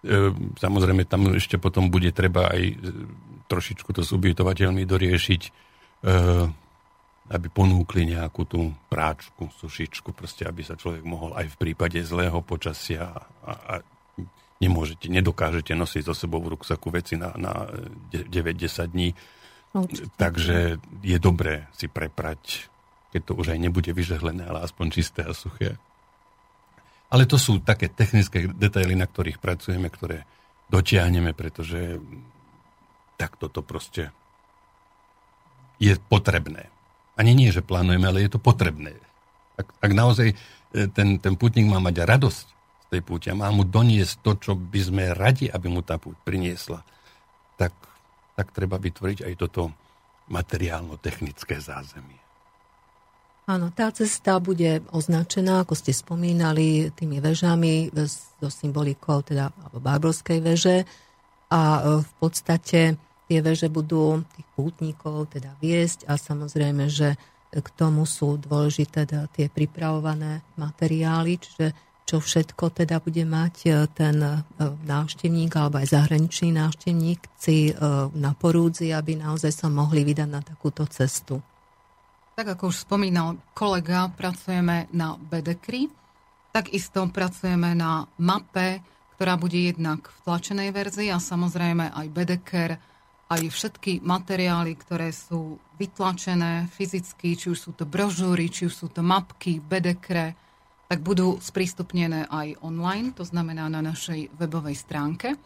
E, samozrejme, tam ešte potom bude treba aj e, trošičku to s ubytovateľmi doriešiť, e, aby ponúkli nejakú tú práčku, sušičku, proste aby sa človek mohol aj v prípade zlého počasia a, a nemôžete, nedokážete nosiť so sebou v ruksaku veci na, na 9-10 dní. Určite. Takže je dobré si preprať keď to už aj nebude vyžehlené, ale aspoň čisté a suché. Ale to sú také technické detaily, na ktorých pracujeme, ktoré dotiahneme, pretože takto to proste je potrebné. Ani nie, že plánujeme, ale je to potrebné. Ak, ak naozaj e, ten, ten putník má mať radosť z tej púte a má mu doniesť to, čo by sme radi, aby mu tá púť priniesla, tak, tak treba vytvoriť aj toto materiálno-technické zázemie. Áno, tá cesta bude označená, ako ste spomínali, tými vežami so symbolikou teda Bárborskej veže a e, v podstate tie veže budú tých pútnikov teda viesť a samozrejme, že k tomu sú dôležité teda tie pripravované materiály, čiže čo všetko teda bude mať e, ten e, návštevník alebo aj zahraničný návštevník si na porúdzi, aby naozaj sa mohli vydať na takúto cestu. Tak ako už spomínal kolega, pracujeme na Bedekri, takisto pracujeme na mape, ktorá bude jednak v tlačenej verzii a samozrejme aj Bedeker, aj všetky materiály, ktoré sú vytlačené fyzicky, či už sú to brožúry, či už sú to mapky, Bedekre, tak budú sprístupnené aj online, to znamená na našej webovej stránke.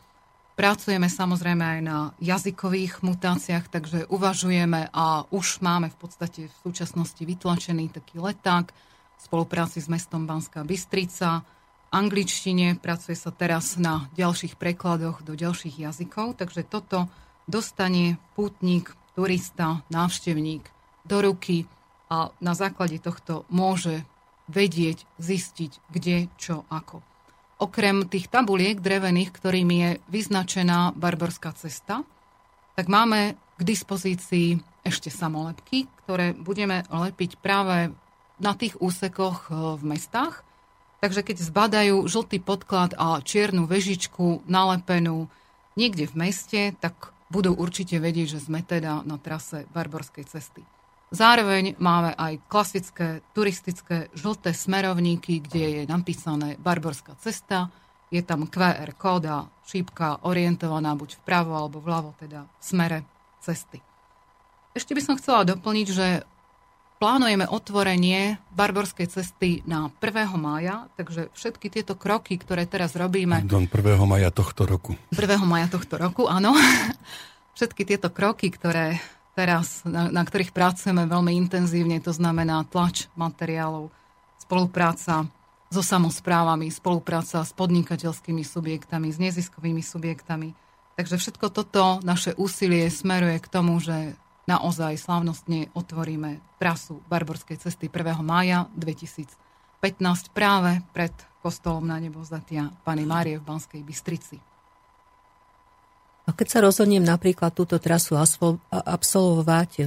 Pracujeme samozrejme aj na jazykových mutáciách, takže uvažujeme a už máme v podstate v súčasnosti vytlačený taký leták v spolupráci s mestom Banská Bystrica. V angličtine pracuje sa teraz na ďalších prekladoch do ďalších jazykov, takže toto dostane pútnik, turista, návštevník do ruky a na základe tohto môže vedieť, zistiť, kde, čo, ako okrem tých tabuliek drevených, ktorými je vyznačená Barborská cesta, tak máme k dispozícii ešte samolepky, ktoré budeme lepiť práve na tých úsekoch e, v mestách. Takže keď zbadajú žltý podklad a čiernu vežičku nalepenú niekde v meste, tak budú určite vedieť, že sme teda na trase Barborskej cesty. Zároveň máme aj klasické turistické žlté smerovníky, kde je napísané Barborská cesta, je tam QR kód a šípka orientovaná buď vpravo alebo vľavo, teda v smere cesty. Ešte by som chcela doplniť, že plánujeme otvorenie Barborskej cesty na 1. mája, takže všetky tieto kroky, ktoré teraz robíme... Pardon, 1. maja tohto roku. 1. maja tohto roku, áno. Všetky tieto kroky, ktoré teraz, na, na ktorých pracujeme veľmi intenzívne, to znamená tlač materiálov, spolupráca so samozprávami, spolupráca s podnikateľskými subjektami, s neziskovými subjektami. Takže všetko toto naše úsilie smeruje k tomu, že naozaj slávnostne otvoríme trasu Barborskej cesty 1. mája 2015 práve pred kostolom na nebo Zatia Pany Márie v Banskej Bystrici. A keď sa rozhodnem napríklad túto trasu absolvovať e,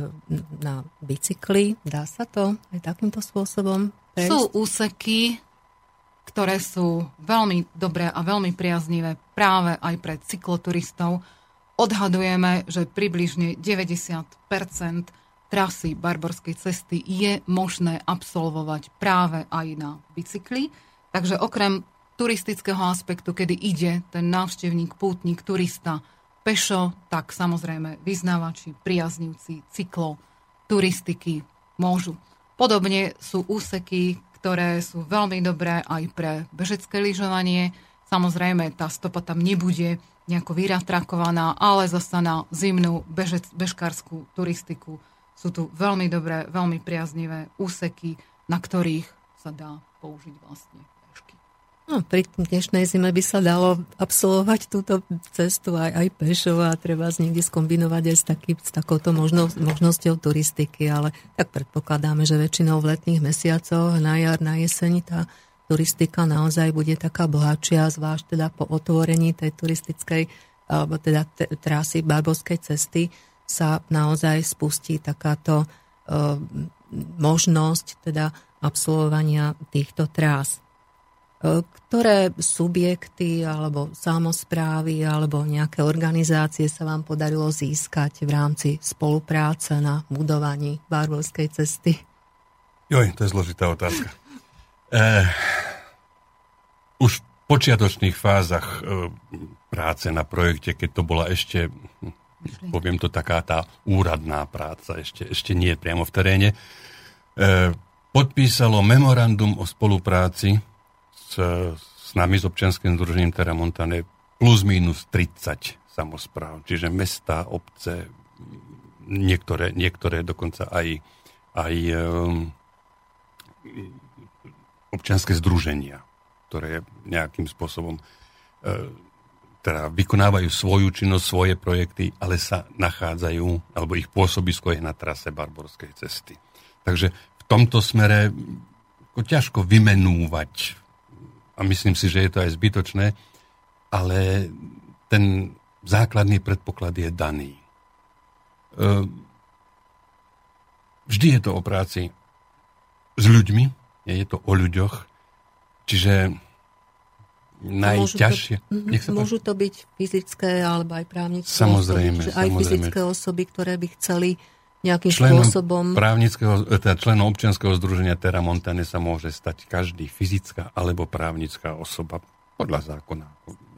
na bicykli, dá sa to aj takýmto spôsobom prejsť? Sú úseky, ktoré sú veľmi dobré a veľmi priaznivé práve aj pre cykloturistov. Odhadujeme, že približne 90% trasy Barborskej cesty je možné absolvovať práve aj na bicykli. Takže okrem turistického aspektu, kedy ide ten návštevník, pútnik, turista pešo, tak samozrejme vyznávači, priaznivci, cyklo, turistiky môžu. Podobne sú úseky, ktoré sú veľmi dobré aj pre bežecké lyžovanie. Samozrejme, tá stopa tam nebude nejako vyratrakovaná, ale zasa na zimnú bežec, bežkárskú turistiku sú tu veľmi dobré, veľmi priaznivé úseky, na ktorých sa dá použiť vlastne No, pri dnešnej zime by sa dalo absolvovať túto cestu aj, aj pešo a treba z niekde skombinovať aj s, taký, s takouto možno, možnosťou turistiky, ale tak predpokladáme, že väčšinou v letných mesiacoch, na jar, na jeseň tá turistika naozaj bude taká bohatšia, zvlášť teda po otvorení tej turistickej alebo teda t- trasy Barbovskej cesty sa naozaj spustí takáto e, možnosť teda absolvovania týchto trás. E, ktoré subjekty alebo samozprávy alebo nejaké organizácie sa vám podarilo získať v rámci spolupráce na budovaní Bárbolskej cesty? Joj, to je zložitá otázka. E, už v počiatočných fázach e, práce na projekte, keď to bola ešte, poviem to taká tá úradná práca, ešte, ešte nie priamo v teréne, e, podpísalo memorandum o spolupráci s, s nami, s občianským združením Terra Montane, plus minus 30 samozpráv, čiže mesta, obce, niektoré, niektoré dokonca aj, aj um, občianské združenia, ktoré nejakým spôsobom uh, teda vykonávajú svoju činnosť, svoje projekty, ale sa nachádzajú, alebo ich pôsobisko je na trase Barborskej cesty. Takže v tomto smere ťažko vymenúvať a myslím si, že je to aj zbytočné, ale ten základný predpoklad je daný. Ehm, vždy je to o práci s ľuďmi, je to o ľuďoch, čiže najťažšie. Môžu to, sa môžu to byť fyzické alebo aj právnické samozrejme, osoby, samozrejme. aj fyzické osoby, ktoré by chceli nejakým členom spôsobom... Právnického, teda členom občianského združenia Terra Montane sa môže stať každý fyzická alebo právnická osoba podľa zákona.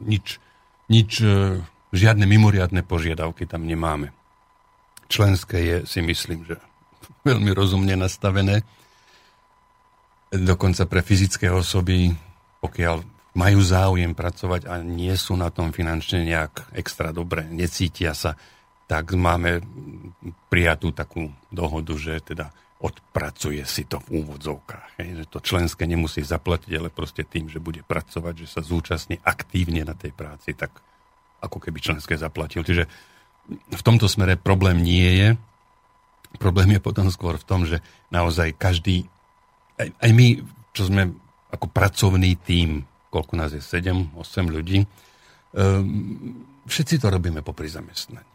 Nič, nič, e, žiadne mimoriadne požiadavky tam nemáme. Členské je, si myslím, že veľmi rozumne nastavené. Dokonca pre fyzické osoby, pokiaľ majú záujem pracovať a nie sú na tom finančne nejak extra dobre, necítia sa, tak máme prijatú takú dohodu, že teda odpracuje si to v úvodzovkách. Hej, že to členské nemusí zaplatiť, ale proste tým, že bude pracovať, že sa zúčastní aktívne na tej práci, tak ako keby členské zaplatil. Čiže v tomto smere problém nie je. Problém je potom skôr v tom, že naozaj každý, aj, aj my, čo sme ako pracovný tím, koľko nás je, 7, 8 ľudí, um, všetci to robíme popri zamestnaní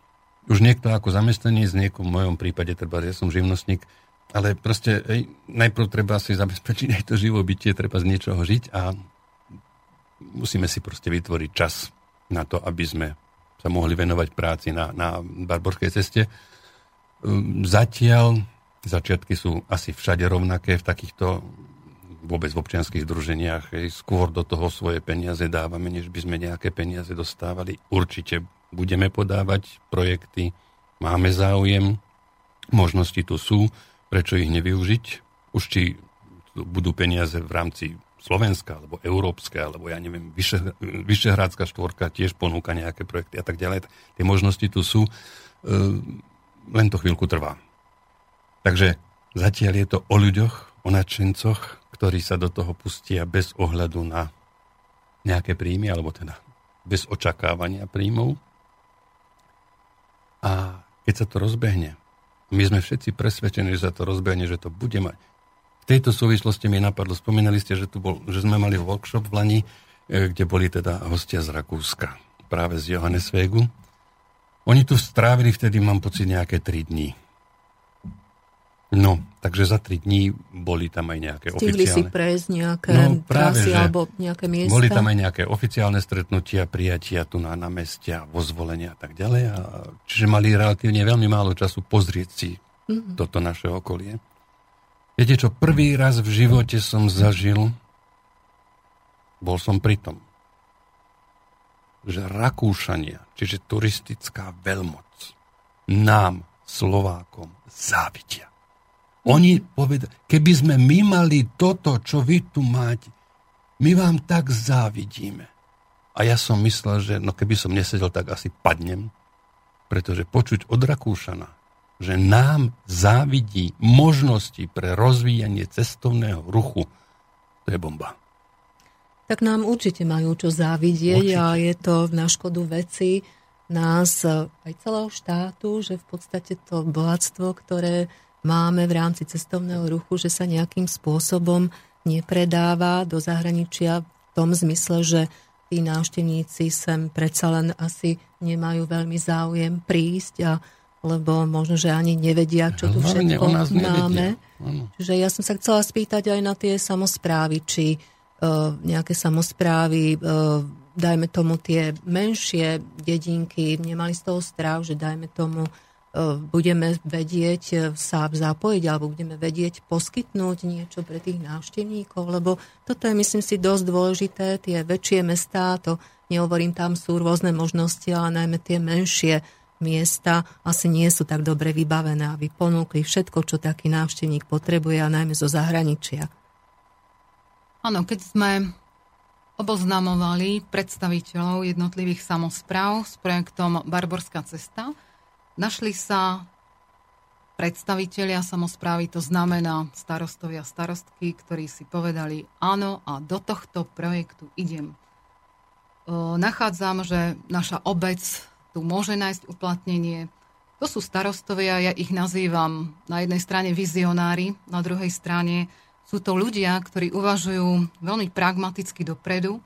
už niekto ako zamestnanec, niekomu v mojom prípade, treba, ja som živnostník, ale proste ej, najprv treba si zabezpečiť aj to živobytie, treba z niečoho žiť a musíme si proste vytvoriť čas na to, aby sme sa mohli venovať práci na, na Barborskej ceste. Hm, zatiaľ začiatky sú asi všade rovnaké v takýchto vôbec v občianských združeniach. Skôr do toho svoje peniaze dávame, než by sme nejaké peniaze dostávali. Určite budeme podávať projekty, máme záujem, možnosti tu sú, prečo ich nevyužiť? Už či budú peniaze v rámci Slovenska, alebo európske, alebo ja neviem, Vyše, štvorka tiež ponúka nejaké projekty a tak ďalej. Tie možnosti tu sú, e, len to chvíľku trvá. Takže zatiaľ je to o ľuďoch, o nadšencoch, ktorí sa do toho pustia bez ohľadu na nejaké príjmy, alebo teda bez očakávania príjmov. A keď sa to rozbehne, my sme všetci presvedčení, že sa to rozbehne, že to bude mať. V tejto súvislosti mi napadlo, spomínali ste, že, tu bol, že sme mali workshop v Lani, e, kde boli teda hostia z Rakúska, práve z Johannesvegu. Oni tu strávili vtedy, mám pocit, nejaké 3 dní. No, takže za tri dní boli tam aj nejaké Stihli oficiálne... si prejsť nejaké no, práve, trasy alebo nejaké miesta? Boli tam aj nejaké oficiálne stretnutia, prijatia tu na, na meste a vo zvolenia a tak ďalej. A, čiže mali relatívne veľmi málo času pozrieť si mm-hmm. toto naše okolie. Viete čo, prvý raz v živote som zažil, bol som pri tom, že Rakúšania, čiže turistická veľmoc, nám, Slovákom, závidia. Oni povedali, keby sme my mali toto, čo vy tu máte, my vám tak závidíme. A ja som myslel, že no keby som nesedel, tak asi padnem, pretože počuť od Rakúšana, že nám závidí možnosti pre rozvíjanie cestovného ruchu, to je bomba. Tak nám určite majú čo závidieť určite. a je to na škodu veci nás aj celého štátu, že v podstate to bohatstvo, ktoré máme v rámci cestovného ruchu, že sa nejakým spôsobom nepredáva do zahraničia v tom zmysle, že tí návštevníci sem predsa len asi nemajú veľmi záujem prísť a lebo možno, že ani nevedia, čo tu všetko máme. Čiže ja som sa chcela spýtať aj na tie samozprávy, či uh, nejaké samozprávy, uh, dajme tomu tie menšie dedinky, nemali z toho strach, že dajme tomu E, budeme vedieť e, sa zapojiť alebo budeme vedieť poskytnúť niečo pre tých návštevníkov, lebo toto je myslím si dosť dôležité, tie väčšie mestá, to nehovorím, tam sú rôzne možnosti, ale najmä tie menšie miesta asi nie sú tak dobre vybavené, aby ponúkli všetko, čo taký návštevník potrebuje a najmä zo zahraničia. Áno, keď sme oboznamovali predstaviteľov jednotlivých samozpráv s projektom Barborská cesta, Našli sa predstavitelia samozprávy, to znamená starostovia, starostky, ktorí si povedali áno a do tohto projektu idem. Nachádzam, že naša obec tu môže nájsť uplatnenie. To sú starostovia, ja ich nazývam na jednej strane vizionári, na druhej strane sú to ľudia, ktorí uvažujú veľmi pragmaticky dopredu,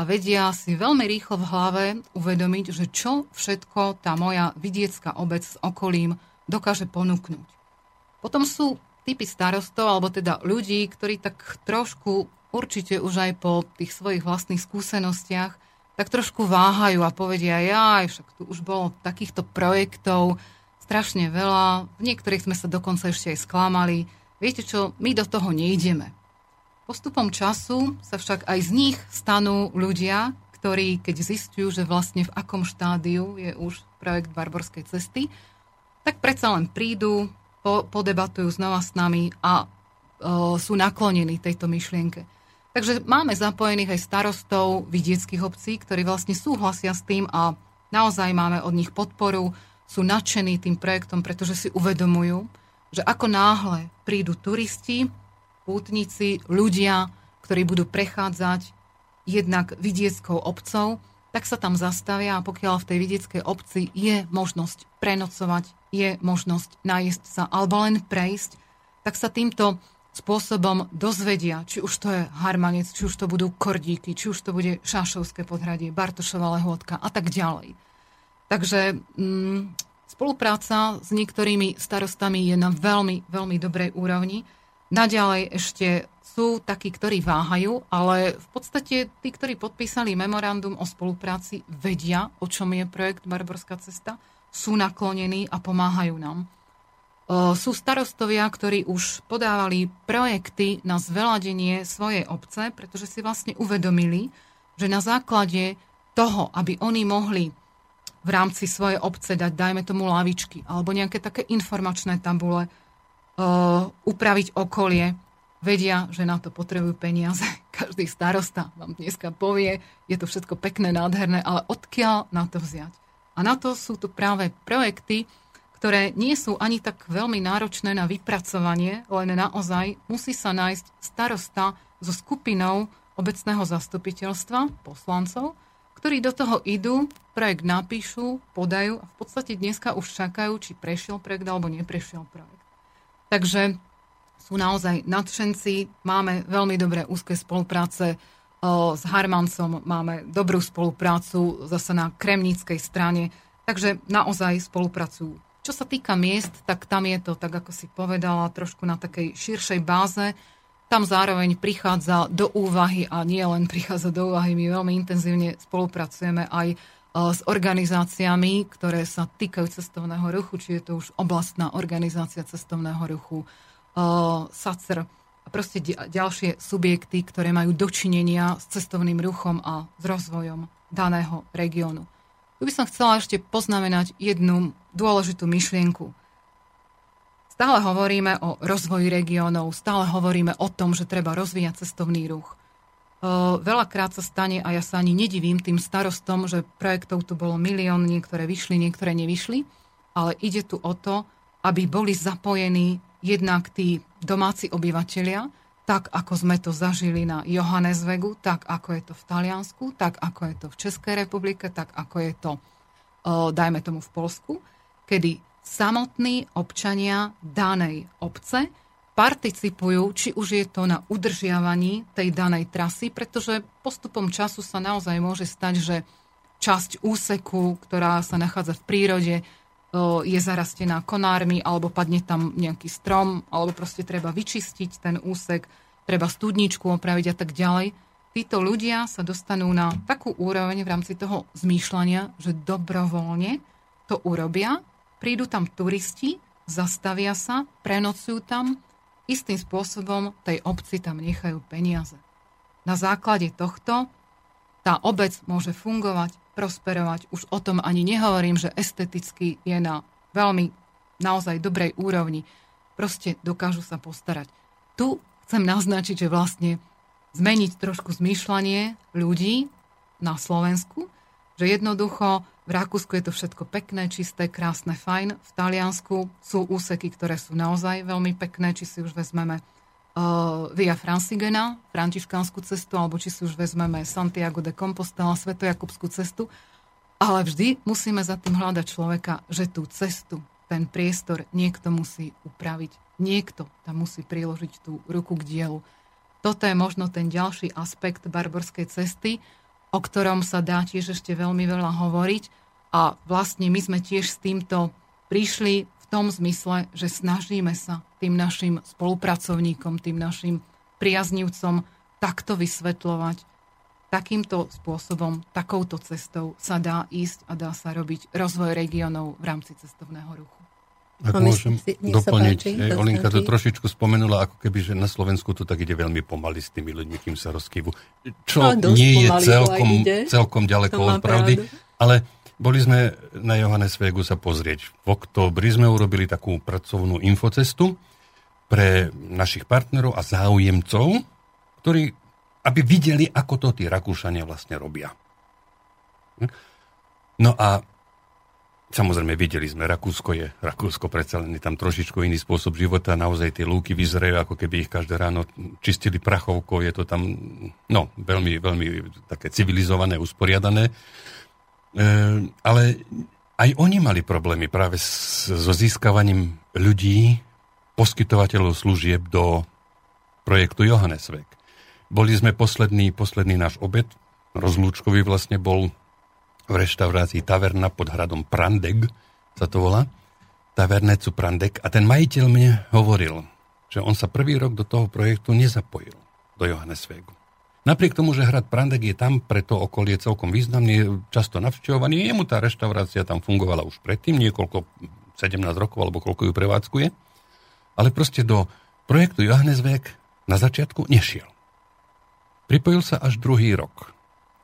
a vedia si veľmi rýchlo v hlave uvedomiť, že čo všetko tá moja vidiecká obec s okolím dokáže ponúknuť. Potom sú typy starostov, alebo teda ľudí, ktorí tak trošku určite už aj po tých svojich vlastných skúsenostiach tak trošku váhajú a povedia, ja, však tu už bolo takýchto projektov strašne veľa, v niektorých sme sa dokonca ešte aj sklamali. Viete čo, my do toho nejdeme. Postupom času sa však aj z nich stanú ľudia, ktorí, keď zistujú, že vlastne v akom štádiu je už projekt Barborskej cesty, tak predsa len prídu, po, podebatujú znova s nami a o, sú naklonení tejto myšlienke. Takže máme zapojených aj starostov vidieckých obcí, ktorí vlastne súhlasia s tým a naozaj máme od nich podporu, sú nadšení tým projektom, pretože si uvedomujú, že ako náhle prídu turisti, pútnici, ľudia, ktorí budú prechádzať jednak vidieckou obcov, tak sa tam zastavia a pokiaľ v tej vidieckej obci je možnosť prenocovať, je možnosť najesť sa alebo len prejsť, tak sa týmto spôsobom dozvedia, či už to je Harmanec, či už to budú Kordíky, či už to bude Šašovské podhradie, Bartošová lehôdka a tak ďalej. Takže mm, spolupráca s niektorými starostami je na veľmi, veľmi dobrej úrovni Naďalej ešte sú takí, ktorí váhajú, ale v podstate tí, ktorí podpísali memorandum o spolupráci, vedia, o čom je projekt Barborská cesta, sú naklonení a pomáhajú nám. Sú starostovia, ktorí už podávali projekty na zveladenie svojej obce, pretože si vlastne uvedomili, že na základe toho, aby oni mohli v rámci svojej obce dať, dajme tomu lavičky, alebo nejaké také informačné tabule, upraviť okolie, vedia, že na to potrebujú peniaze. Každý starosta vám dneska povie, je to všetko pekné, nádherné, ale odkiaľ na to vziať? A na to sú tu práve projekty, ktoré nie sú ani tak veľmi náročné na vypracovanie, len naozaj musí sa nájsť starosta so skupinou obecného zastupiteľstva, poslancov, ktorí do toho idú, projekt napíšu, podajú a v podstate dneska už čakajú, či prešiel projekt alebo neprešiel projekt. Takže sú naozaj nadšenci. Máme veľmi dobré úzke spolupráce s Harmancom, máme dobrú spoluprácu zase na kremníckej strane, takže naozaj spolupracujú. Čo sa týka miest, tak tam je to, tak ako si povedala, trošku na takej širšej báze. Tam zároveň prichádza do úvahy a nie len prichádza do úvahy, my veľmi intenzívne spolupracujeme aj s organizáciami, ktoré sa týkajú cestovného ruchu, či je to už oblastná organizácia cestovného ruchu, SACR a proste ďalšie subjekty, ktoré majú dočinenia s cestovným ruchom a s rozvojom daného regiónu. Tu by som chcela ešte poznamenať jednu dôležitú myšlienku. Stále hovoríme o rozvoji regiónov, stále hovoríme o tom, že treba rozvíjať cestovný ruch. Veľakrát sa stane, a ja sa ani nedivím tým starostom, že projektov tu bolo milión, niektoré vyšli, niektoré nevyšli, ale ide tu o to, aby boli zapojení jednak tí domáci obyvateľia, tak ako sme to zažili na Johannesvegu, tak ako je to v Taliansku, tak ako je to v Českej republike, tak ako je to, dajme tomu, v Polsku, kedy samotní občania danej obce participujú, či už je to na udržiavaní tej danej trasy, pretože postupom času sa naozaj môže stať, že časť úseku, ktorá sa nachádza v prírode, je zarastená konármi, alebo padne tam nejaký strom, alebo proste treba vyčistiť ten úsek, treba studničku opraviť a tak ďalej. Títo ľudia sa dostanú na takú úroveň v rámci toho zmýšľania, že dobrovoľne to urobia, prídu tam turisti, zastavia sa, prenocujú tam, istým spôsobom tej obci tam nechajú peniaze. Na základe tohto tá obec môže fungovať, prosperovať. Už o tom ani nehovorím, že esteticky je na veľmi naozaj dobrej úrovni. Proste dokážu sa postarať. Tu chcem naznačiť, že vlastne zmeniť trošku zmýšľanie ľudí na Slovensku, že jednoducho v Rakúsku je to všetko pekné, čisté, krásne, fajn. V Taliansku sú úseky, ktoré sú naozaj veľmi pekné, či si už vezmeme uh, Via Francigena, františkánsku cestu, alebo či si už vezmeme Santiago de Compostela, Svetojakubskú cestu. Ale vždy musíme za tým hľadať človeka, že tú cestu, ten priestor niekto musí upraviť. Niekto tam musí priložiť tú ruku k dielu. Toto je možno ten ďalší aspekt barborskej cesty, o ktorom sa dá tiež ešte veľmi veľa hovoriť a vlastne my sme tiež s týmto prišli v tom zmysle, že snažíme sa tým našim spolupracovníkom, tým našim priaznivcom takto vysvetľovať, takýmto spôsobom, takouto cestou sa dá ísť a dá sa robiť rozvoj regiónov v rámci cestovného ruchu. Ak môžem si, doplniť, páči, Olinka to trošičku spomenula, ako keby, že na Slovensku to tak ide veľmi pomaly s tými ľuďmi, kým sa rozkývu. Čo no, nie je celkom, celkom ďaleko od pravdy, ale boli sme na Johannesvegu sa pozrieť. V októbri sme urobili takú pracovnú infocestu pre našich partnerov a záujemcov, ktorí, aby videli, ako to tí Rakúšania vlastne robia. No a samozrejme videli sme, Rakúsko je, Rakúsko predsa len je tam trošičku iný spôsob života, naozaj tie lúky vyzerajú, ako keby ich každé ráno čistili prachovkou, je to tam, no, veľmi, veľmi také civilizované, usporiadané. Ehm, ale aj oni mali problémy práve so získavaním ľudí, poskytovateľov služieb do projektu Johannesvek. Boli sme posledný, posledný náš obed, rozlúčkový vlastne bol v reštaurácii Taverna pod hradom Prandeg, sa to volá, Tavernecu Prandeg. A ten majiteľ mne hovoril, že on sa prvý rok do toho projektu nezapojil, do Johannesvegu. Napriek tomu, že hrad Prandek je tam pre to okolie celkom významný, často navštevovaný, jemu tá reštaurácia tam fungovala už predtým, niekoľko, 17 rokov, alebo koľko ju prevádzkuje, ale proste do projektu Johannesvek na začiatku nešiel. Pripojil sa až druhý rok.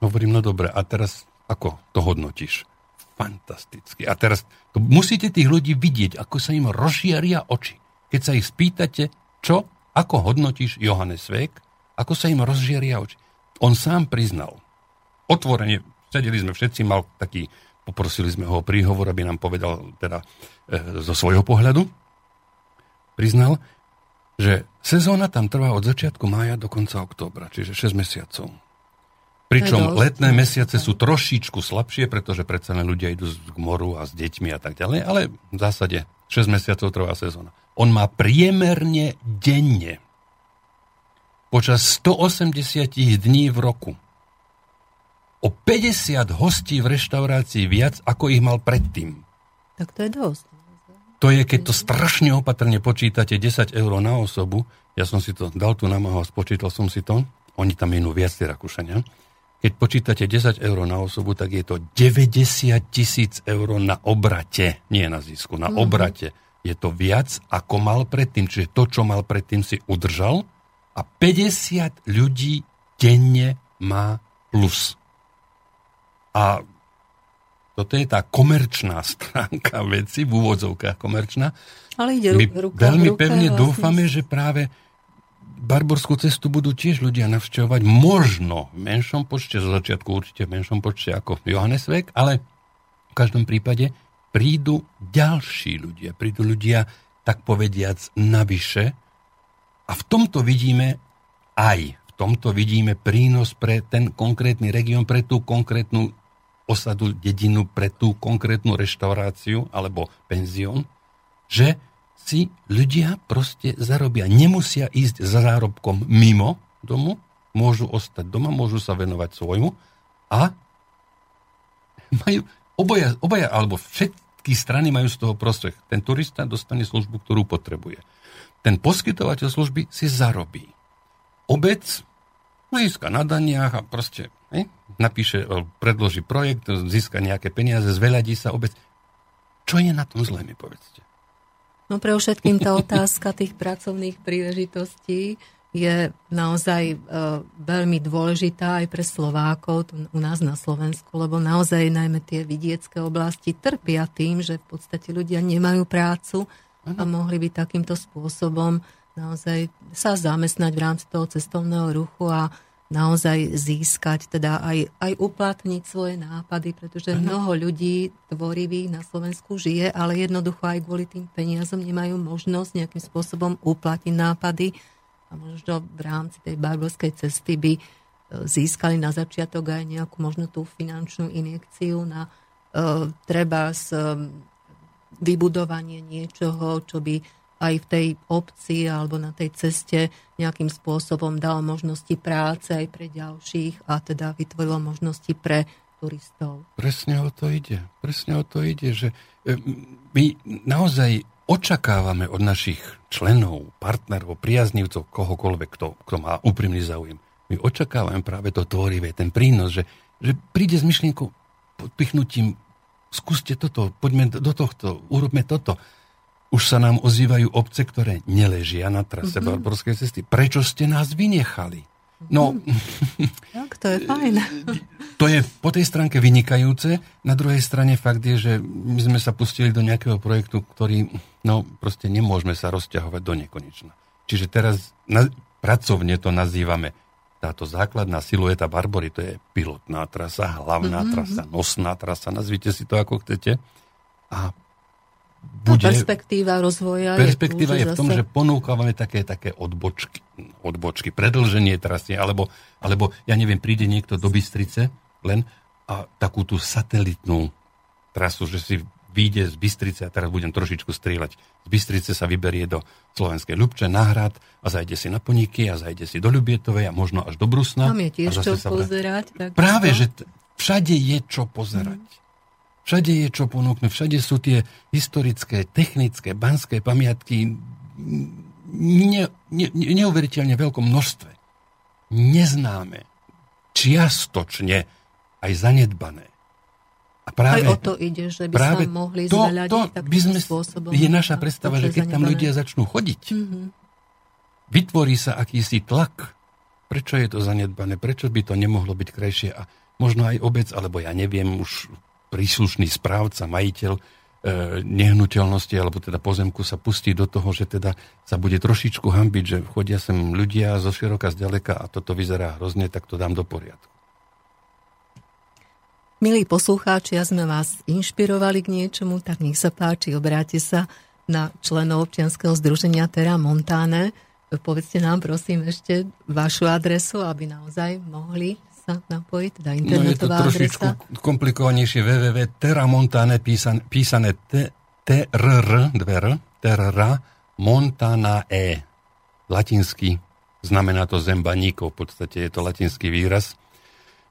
Hovorím, no dobre, a teraz ako to hodnotíš? Fantasticky. A teraz to musíte tých ľudí vidieť, ako sa im rozžiaria oči. Keď sa ich spýtate, čo, ako hodnotíš Johannes Vek, ako sa im rozžieria oči. On sám priznal. Otvorene, sedeli sme všetci, mal taký, poprosili sme ho o príhovor, aby nám povedal teda e, zo svojho pohľadu. Priznal, že sezóna tam trvá od začiatku mája do konca októbra, čiže 6 mesiacov. Pričom letné mesiace sú trošičku slabšie, pretože predsa len ľudia idú k moru a s deťmi a tak ďalej, ale v zásade 6 mesiacov trvá sezóna. On má priemerne denne počas 180 dní v roku. O 50 hostí v reštaurácii viac, ako ich mal predtým. Tak to je dosť. To je, keď to strašne opatrne počítate 10 eur na osobu, ja som si to dal tu na a spočítal som si to, oni tam minú viac tie Rakúšania, keď počítate 10 eur na osobu, tak je to 90 tisíc eur na obrate, nie na zisku, na mm-hmm. obrate. Je to viac, ako mal predtým. Čiže to, čo mal predtým, si udržal a 50 ľudí denne má plus. A toto je tá komerčná stránka veci, v úvodzovkách komerčná. Ale ide My ruka veľmi ruka, pevne vlastne. dúfame, že práve Barborskú cestu budú tiež ľudia navštevovať, možno v menšom počte, zo začiatku určite v menšom počte ako Johannesvek, ale v každom prípade prídu ďalší ľudia, prídu ľudia, tak povediac, navyše. A v tomto vidíme aj, v tomto vidíme prínos pre ten konkrétny región, pre tú konkrétnu osadu, dedinu pre tú konkrétnu reštauráciu alebo penzión, že si ľudia proste zarobia. Nemusia ísť za zárobkom mimo domu, môžu ostať doma, môžu sa venovať svojmu a majú obaja, obaja alebo všetky strany majú z toho prospech. Ten turista dostane službu, ktorú potrebuje. Ten poskytovateľ služby si zarobí. Obec získa na daniach a proste ne, napíše, predloží projekt, získa nejaké peniaze, zveľadí sa obec. Čo je na tom zlé, mi povedzte? No pre všetkým tá otázka tých pracovných príležitostí je naozaj e, veľmi dôležitá aj pre Slovákov tu, u nás na Slovensku, lebo naozaj najmä tie vidiecké oblasti trpia tým, že v podstate ľudia nemajú prácu a mohli by takýmto spôsobom naozaj sa zamestnať v rámci toho cestovného ruchu a naozaj získať, teda aj, aj uplatniť svoje nápady, pretože uh-huh. mnoho ľudí tvorivých na Slovensku žije, ale jednoducho aj kvôli tým peniazom nemajú možnosť nejakým spôsobom uplatniť nápady a možno v rámci tej barborskej cesty by e, získali na začiatok aj nejakú možno tú finančnú injekciu na uh, treba z vybudovanie niečoho, čo by aj v tej obci alebo na tej ceste nejakým spôsobom dal možnosti práce aj pre ďalších a teda vytvorilo možnosti pre turistov. Presne o to ide. Presne o to ide, že e, my naozaj očakávame od našich členov, partnerov, priaznivcov, kohokoľvek, kto, kto má úprimný záujem. My očakávame práve to tvorivé, ten prínos, že, že príde s myšlienkou podpichnutím, skúste toto, poďme do tohto, urobme toto už sa nám ozývajú obce, ktoré neležia na trase mm-hmm. Barborskej cesty. Prečo ste nás vynechali? No, tak, to je fajn. to je po tej stránke vynikajúce. Na druhej strane fakt je, že my sme sa pustili do nejakého projektu, ktorý, no, proste nemôžeme sa rozťahovať do nekonečna. Čiže teraz na, pracovne to nazývame táto základná silueta Barbory, to je pilotná trasa, hlavná mm-hmm. trasa, nosná trasa, nazvite si to ako chcete. A bude... perspektíva rozvoja Perspektíva je, je v tom, zase... že ponúkavame také, také odbočky, odbočky, predlženie trasy, alebo, alebo, ja neviem, príde niekto do Bystrice len a takú tú satelitnú trasu, že si vyjde z Bystrice, a teraz budem trošičku strieľať, z Bystrice sa vyberie do Slovenskej Ľubče na hrad a zajde si na Poniky a zajde si do Ľubietovej a možno až do Brusna. Tam je tiež čo pozerať. Tak Práve, že t- všade je čo pozerať. Mm. Všade je čo ponúknuť, všade sú tie historické, technické, banské pamiatky ne, ne, neuveriteľne veľkom množstve. Neznáme, čiastočne aj zanedbané. A práve, aj o to ide, že by práve sa mohli to, to by sme, spôsobom. Je naša predstava, že keď tam ľudia začnú chodiť, mm-hmm. vytvorí sa akýsi tlak. Prečo je to zanedbané? Prečo by to nemohlo byť krajšie? A možno aj obec, alebo ja neviem, už príslušný správca, majiteľ e, nehnuteľnosti alebo teda pozemku sa pustí do toho, že teda sa bude trošičku hambiť, že chodia sem ľudia zo široka, z ďaleka a toto vyzerá hrozne, tak to dám do poriadku. Milí poslucháči, ja sme vás inšpirovali k niečomu, tak nech sa páči, obráte sa na členov občianského združenia Terra Montáne. Povedzte nám prosím ešte vašu adresu, aby naozaj mohli sa napojiť, teda internetová no, je to trošičku adresa. komplikovanejšie www.terramontane písané, písané TRR, dver, TRR, Montana E. Latinsky, znamená to zembaníkov, v podstate je to latinský výraz.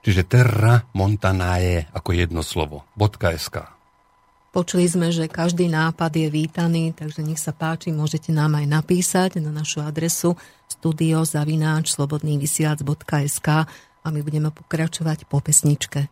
Čiže Terra Montanae ako jedno slovo. .sk. Počuli sme, že každý nápad je vítaný, takže nech sa páči, môžete nám aj napísať na našu adresu studiozavináč slobodnývysiac.sk a my budeme pokračovať po pesničke.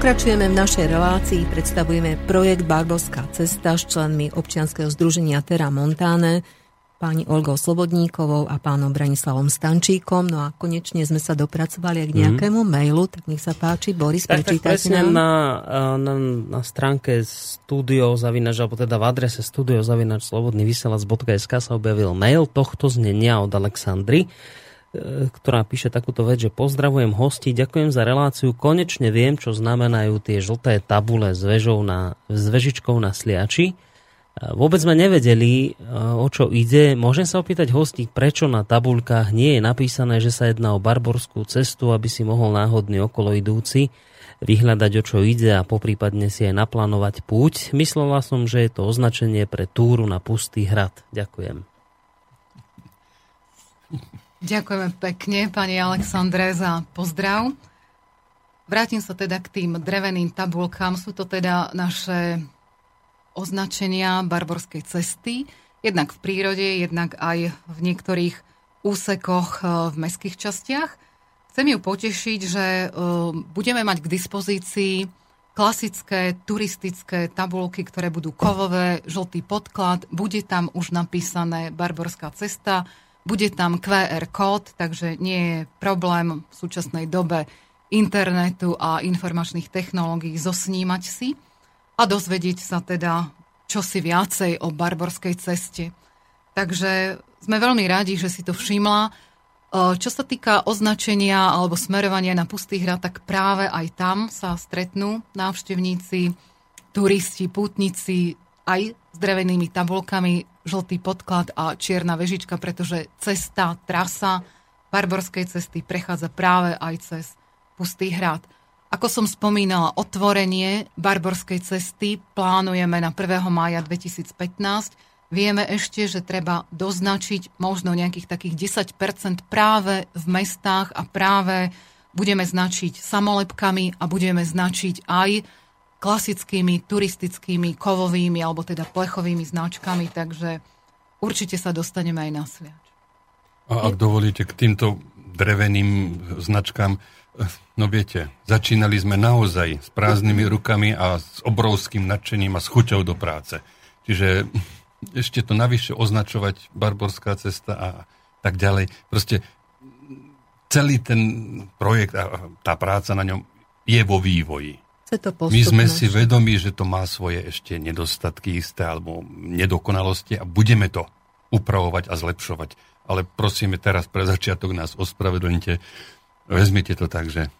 Pokračujeme v našej relácii, predstavujeme projekt Barbovská cesta s členmi občianskeho združenia Terra Montáne, pani Olgou Slobodníkovou a pánom Branislavom Stančíkom. No a konečne sme sa dopracovali k nejakému mm. mailu, tak nech sa páči, Boris, tak, tak presne nám. Na, na, na stránke studio zavinač, alebo teda v adrese studio zavinač slobodný vysielač.sk sa objavil mail tohto znenia od Alexandry ktorá píše takúto vec, že pozdravujem hosti, ďakujem za reláciu, konečne viem, čo znamenajú tie žlté tabule s, vežou na, s vežičkou na sliači. E, vôbec sme nevedeli, e, o čo ide. Môžem sa opýtať hostí, prečo na tabulkách nie je napísané, že sa jedná o barborskú cestu, aby si mohol náhodný okolo idúci vyhľadať, o čo ide a poprípadne si aj naplánovať púť. Myslela som, že je to označenie pre túru na pustý hrad. Ďakujem. Ďakujeme pekne, pani Alexandre, za pozdrav. Vrátim sa teda k tým dreveným tabulkám. Sú to teda naše označenia Barborskej cesty, jednak v prírode, jednak aj v niektorých úsekoch eh, v mestských častiach. Chcem ju potešiť, že eh, budeme mať k dispozícii klasické turistické tabulky, ktoré budú kovové, žltý podklad, bude tam už napísané Barborská cesta, bude tam QR kód, takže nie je problém v súčasnej dobe internetu a informačných technológií zosnímať si a dozvedieť sa teda čosi viacej o barborskej ceste. Takže sme veľmi radi, že si to všimla. E, čo sa týka označenia alebo smerovania na pustý hrad, tak práve aj tam sa stretnú návštevníci, turisti, pútnici aj s drevenými tabulkami, žltý podklad a čierna vežička, pretože cesta, trasa Barborskej cesty prechádza práve aj cez Pustý hrad. Ako som spomínala, otvorenie Barborskej cesty plánujeme na 1. mája 2015. Vieme ešte, že treba doznačiť možno nejakých takých 10% práve v mestách a práve budeme značiť samolepkami a budeme značiť aj klasickými turistickými kovovými alebo teda plechovými značkami, takže určite sa dostaneme aj na sviač. A ak dovolíte k týmto dreveným značkám, no viete, začínali sme naozaj s prázdnymi rukami a s obrovským nadšením a s chuťou do práce. Čiže ešte to navyše označovať Barborská cesta a tak ďalej. Proste celý ten projekt a tá práca na ňom je vo vývoji. To My sme si vedomi, že to má svoje ešte nedostatky isté alebo nedokonalosti a budeme to upravovať a zlepšovať. Ale prosíme teraz pre začiatok nás ospravedlnite. Vezmite to tak, že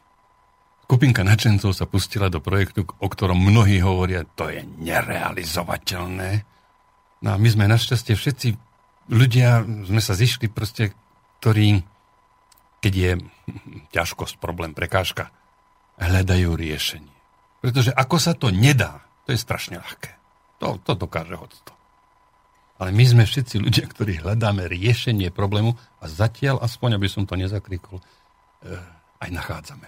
skupinka načencov sa pustila do projektu, o ktorom mnohí hovoria, to je nerealizovateľné. No a my sme našťastie všetci ľudia, sme sa zišli proste, ktorí, keď je ťažkosť, problém, prekážka, hľadajú riešenie. Pretože ako sa to nedá, to je strašne ľahké. To, to dokáže hodstvo. Ale my sme všetci ľudia, ktorí hľadáme riešenie problému a zatiaľ, aspoň aby som to nezakrikol, eh, aj nachádzame.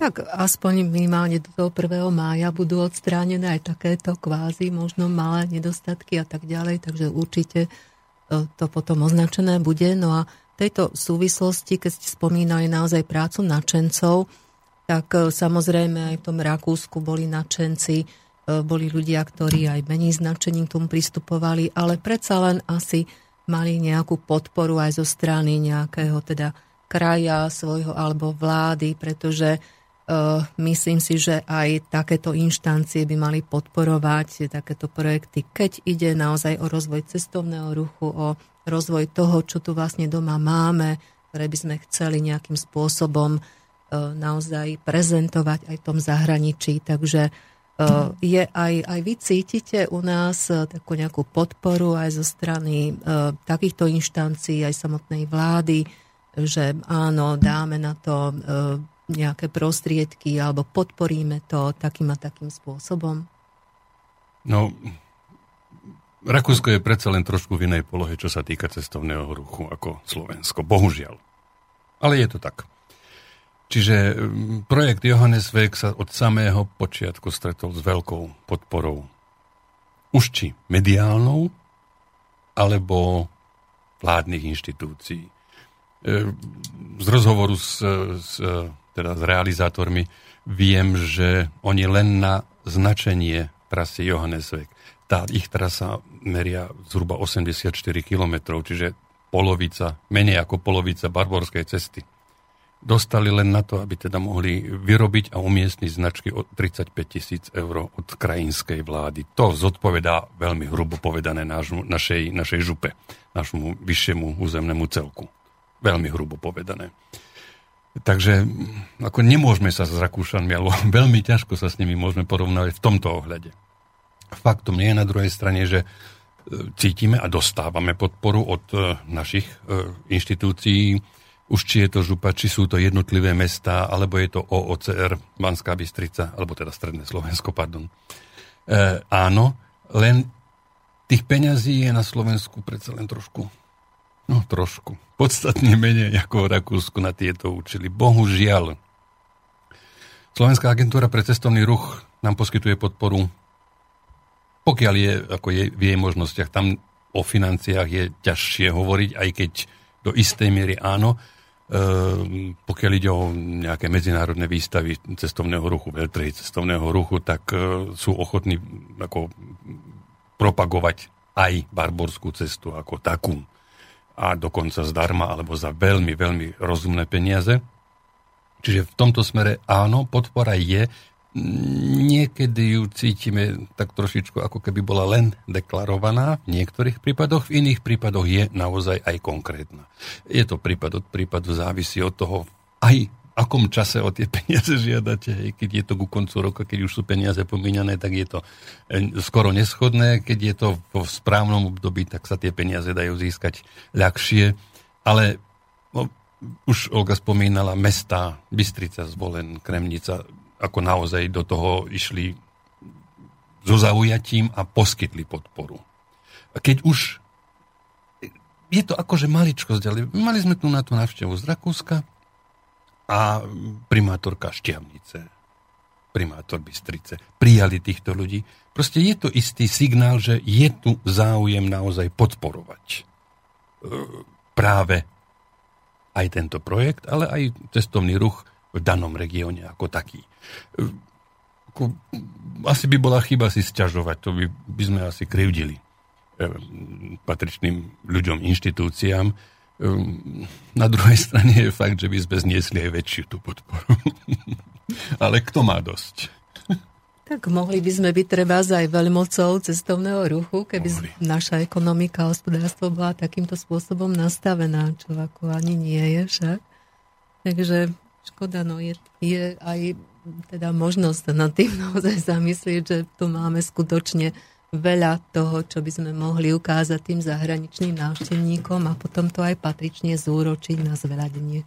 Tak aspoň minimálne do toho 1. mája budú odstránené aj takéto kvázi, možno malé nedostatky a tak ďalej, takže určite eh, to potom označené bude. No a v tejto súvislosti, keď ste spomínali naozaj prácu načencov, tak e, samozrejme aj v tom Rakúsku boli nadšenci, e, boli ľudia, ktorí aj menej značením k tomu pristupovali, ale predsa len asi mali nejakú podporu aj zo strany nejakého teda kraja svojho alebo vlády, pretože uh, myslím si, že aj takéto inštancie by mali podporovať takéto projekty, keď ide naozaj o rozvoj cestovného ruchu, o rozvoj toho, čo tu vlastne doma máme, ktoré by sme chceli nejakým spôsobom E, naozaj prezentovať aj v tom zahraničí. Takže e, je aj, aj vy cítite u nás e, takú nejakú podporu aj zo strany takýchto inštancií, aj samotnej vlády, že áno, dáme na to nejaké prostriedky alebo podporíme to takým a takým spôsobom? No, Rakúsko je predsa len trošku v inej polohe, čo sa týka cestovného ruchu ako Slovensko. Bohužiaľ. Ale je to tak. Čiže mm, projekt Johannes Vek sa od samého počiatku stretol s veľkou podporou. Už či mediálnou, alebo vládnych inštitúcií. E, z rozhovoru s, s, teda s realizátormi viem, že oni len na značenie trasy Johannesweg, tá ich trasa meria zhruba 84 km, čiže polovica, menej ako polovica barborskej cesty dostali len na to, aby teda mohli vyrobiť a umiestniť značky od 35 tisíc eur od krajinskej vlády. To zodpovedá veľmi hrubo povedané nášmu, našej, našej župe, našmu vyššiemu územnému celku. Veľmi hrubo povedané. Takže ako nemôžeme sa s Rakúšanmi, alebo veľmi ťažko sa s nimi môžeme porovnávať v tomto ohľade. Faktom nie je na druhej strane, že e, cítime a dostávame podporu od e, našich e, inštitúcií, už či je to župa, či sú to jednotlivé mestá, alebo je to OOCR, Banská Bystrica, alebo teda Stredné Slovensko, pardon. E, áno, len tých peňazí je na Slovensku predsa len trošku, no trošku, podstatne menej ako v Rakúsku na tieto účely. Bohužiaľ. Slovenská agentúra pre cestovný ruch nám poskytuje podporu, pokiaľ je, ako je v jej možnostiach, tam o financiách je ťažšie hovoriť, aj keď do istej miery áno, pokiaľ ide o nejaké medzinárodné výstavy cestovného ruchu, veľtrhy cestovného ruchu, tak e, sú ochotní ako propagovať aj barborskú cestu ako takú. A dokonca zdarma alebo za veľmi, veľmi rozumné peniaze. Čiže v tomto smere áno, podpora je, niekedy ju cítime tak trošičku, ako keby bola len deklarovaná v niektorých prípadoch, v iných prípadoch je naozaj aj konkrétna. Je to prípad od prípadu, závisí od toho aj akom čase o tie peniaze žiadate. Keď je to ku koncu roka, keď už sú peniaze pomíňané, tak je to e, skoro neschodné. Keď je to v správnom období, tak sa tie peniaze dajú získať ľahšie. Ale no, už Olga spomínala mesta, Bystrica, Zvolen, Kremnica, ako naozaj do toho išli so zaujatím a poskytli podporu. A keď už je to akože maličkosť, ale mali sme tu na tú návštevu z Rakúska a primátorka Šťavnice, primátor Bystrice, prijali týchto ľudí. Proste je to istý signál, že je tu záujem naozaj podporovať e, práve aj tento projekt, ale aj cestovný ruch v danom regióne ako taký. Asi by bola chyba si sťažovať, to by, by sme asi krivdili eh, patričným ľuďom, inštitúciám. Eh, na druhej strane je fakt, že by sme zniesli aj väčšiu tú podporu. Ale kto má dosť? Tak mohli by sme byť treba aj veľmocou cestovného ruchu, keby mohli. naša ekonomika a hospodárstvo bola takýmto spôsobom nastavená, čo ako ani nie je však. Takže Škoda, no je, je aj teda možnosť nad tým naozaj zamyslieť, že tu máme skutočne veľa toho, čo by sme mohli ukázať tým zahraničným návštevníkom a potom to aj patrične zúročiť na zveľadenie.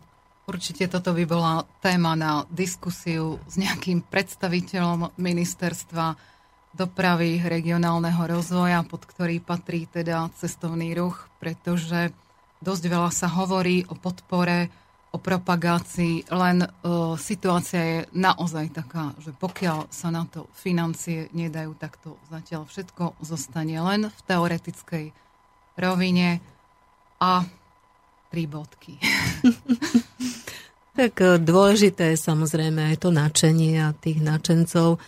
Určite toto by bola téma na diskusiu s nejakým predstaviteľom ministerstva dopravy, regionálneho rozvoja, pod ktorý patrí teda cestovný ruch, pretože dosť veľa sa hovorí o podpore o propagácii, len uh, situácia je naozaj taká, že pokiaľ sa na to financie nedajú, tak to zatiaľ všetko zostane len v teoretickej rovine a tri bodky. tak e, dôležité je samozrejme aj to načenie a tých načencov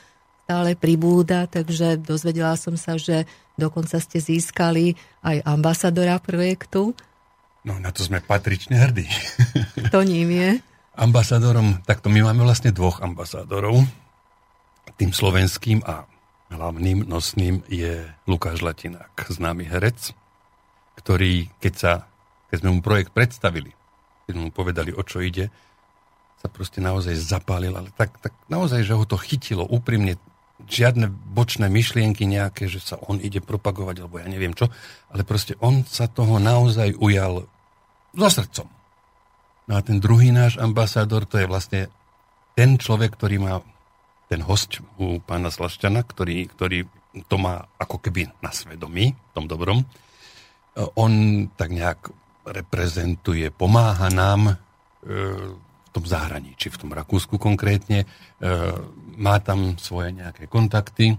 stále pribúda, takže dozvedela som sa, že dokonca ste získali aj ambasadora projektu No na to sme patrične hrdí. To ním je? Ambasádorom, takto my máme vlastne dvoch ambasádorov. Tým slovenským a hlavným nosným je Lukáš Latinák, známy herec, ktorý, keď, sa, keď sme mu projekt predstavili, keď sme mu povedali, o čo ide, sa proste naozaj zapálil, ale tak, tak naozaj, že ho to chytilo úprimne, žiadne bočné myšlienky nejaké, že sa on ide propagovať, alebo ja neviem čo, ale proste on sa toho naozaj ujal so srdcom. No a ten druhý náš ambasádor, to je vlastne ten človek, ktorý má ten host u pána Slašťana, ktorý, ktorý to má ako keby na svedomí, v tom dobrom. On tak nejak reprezentuje, pomáha nám e, v tom zahraničí, v tom Rakúsku konkrétne. E, má tam svoje nejaké kontakty.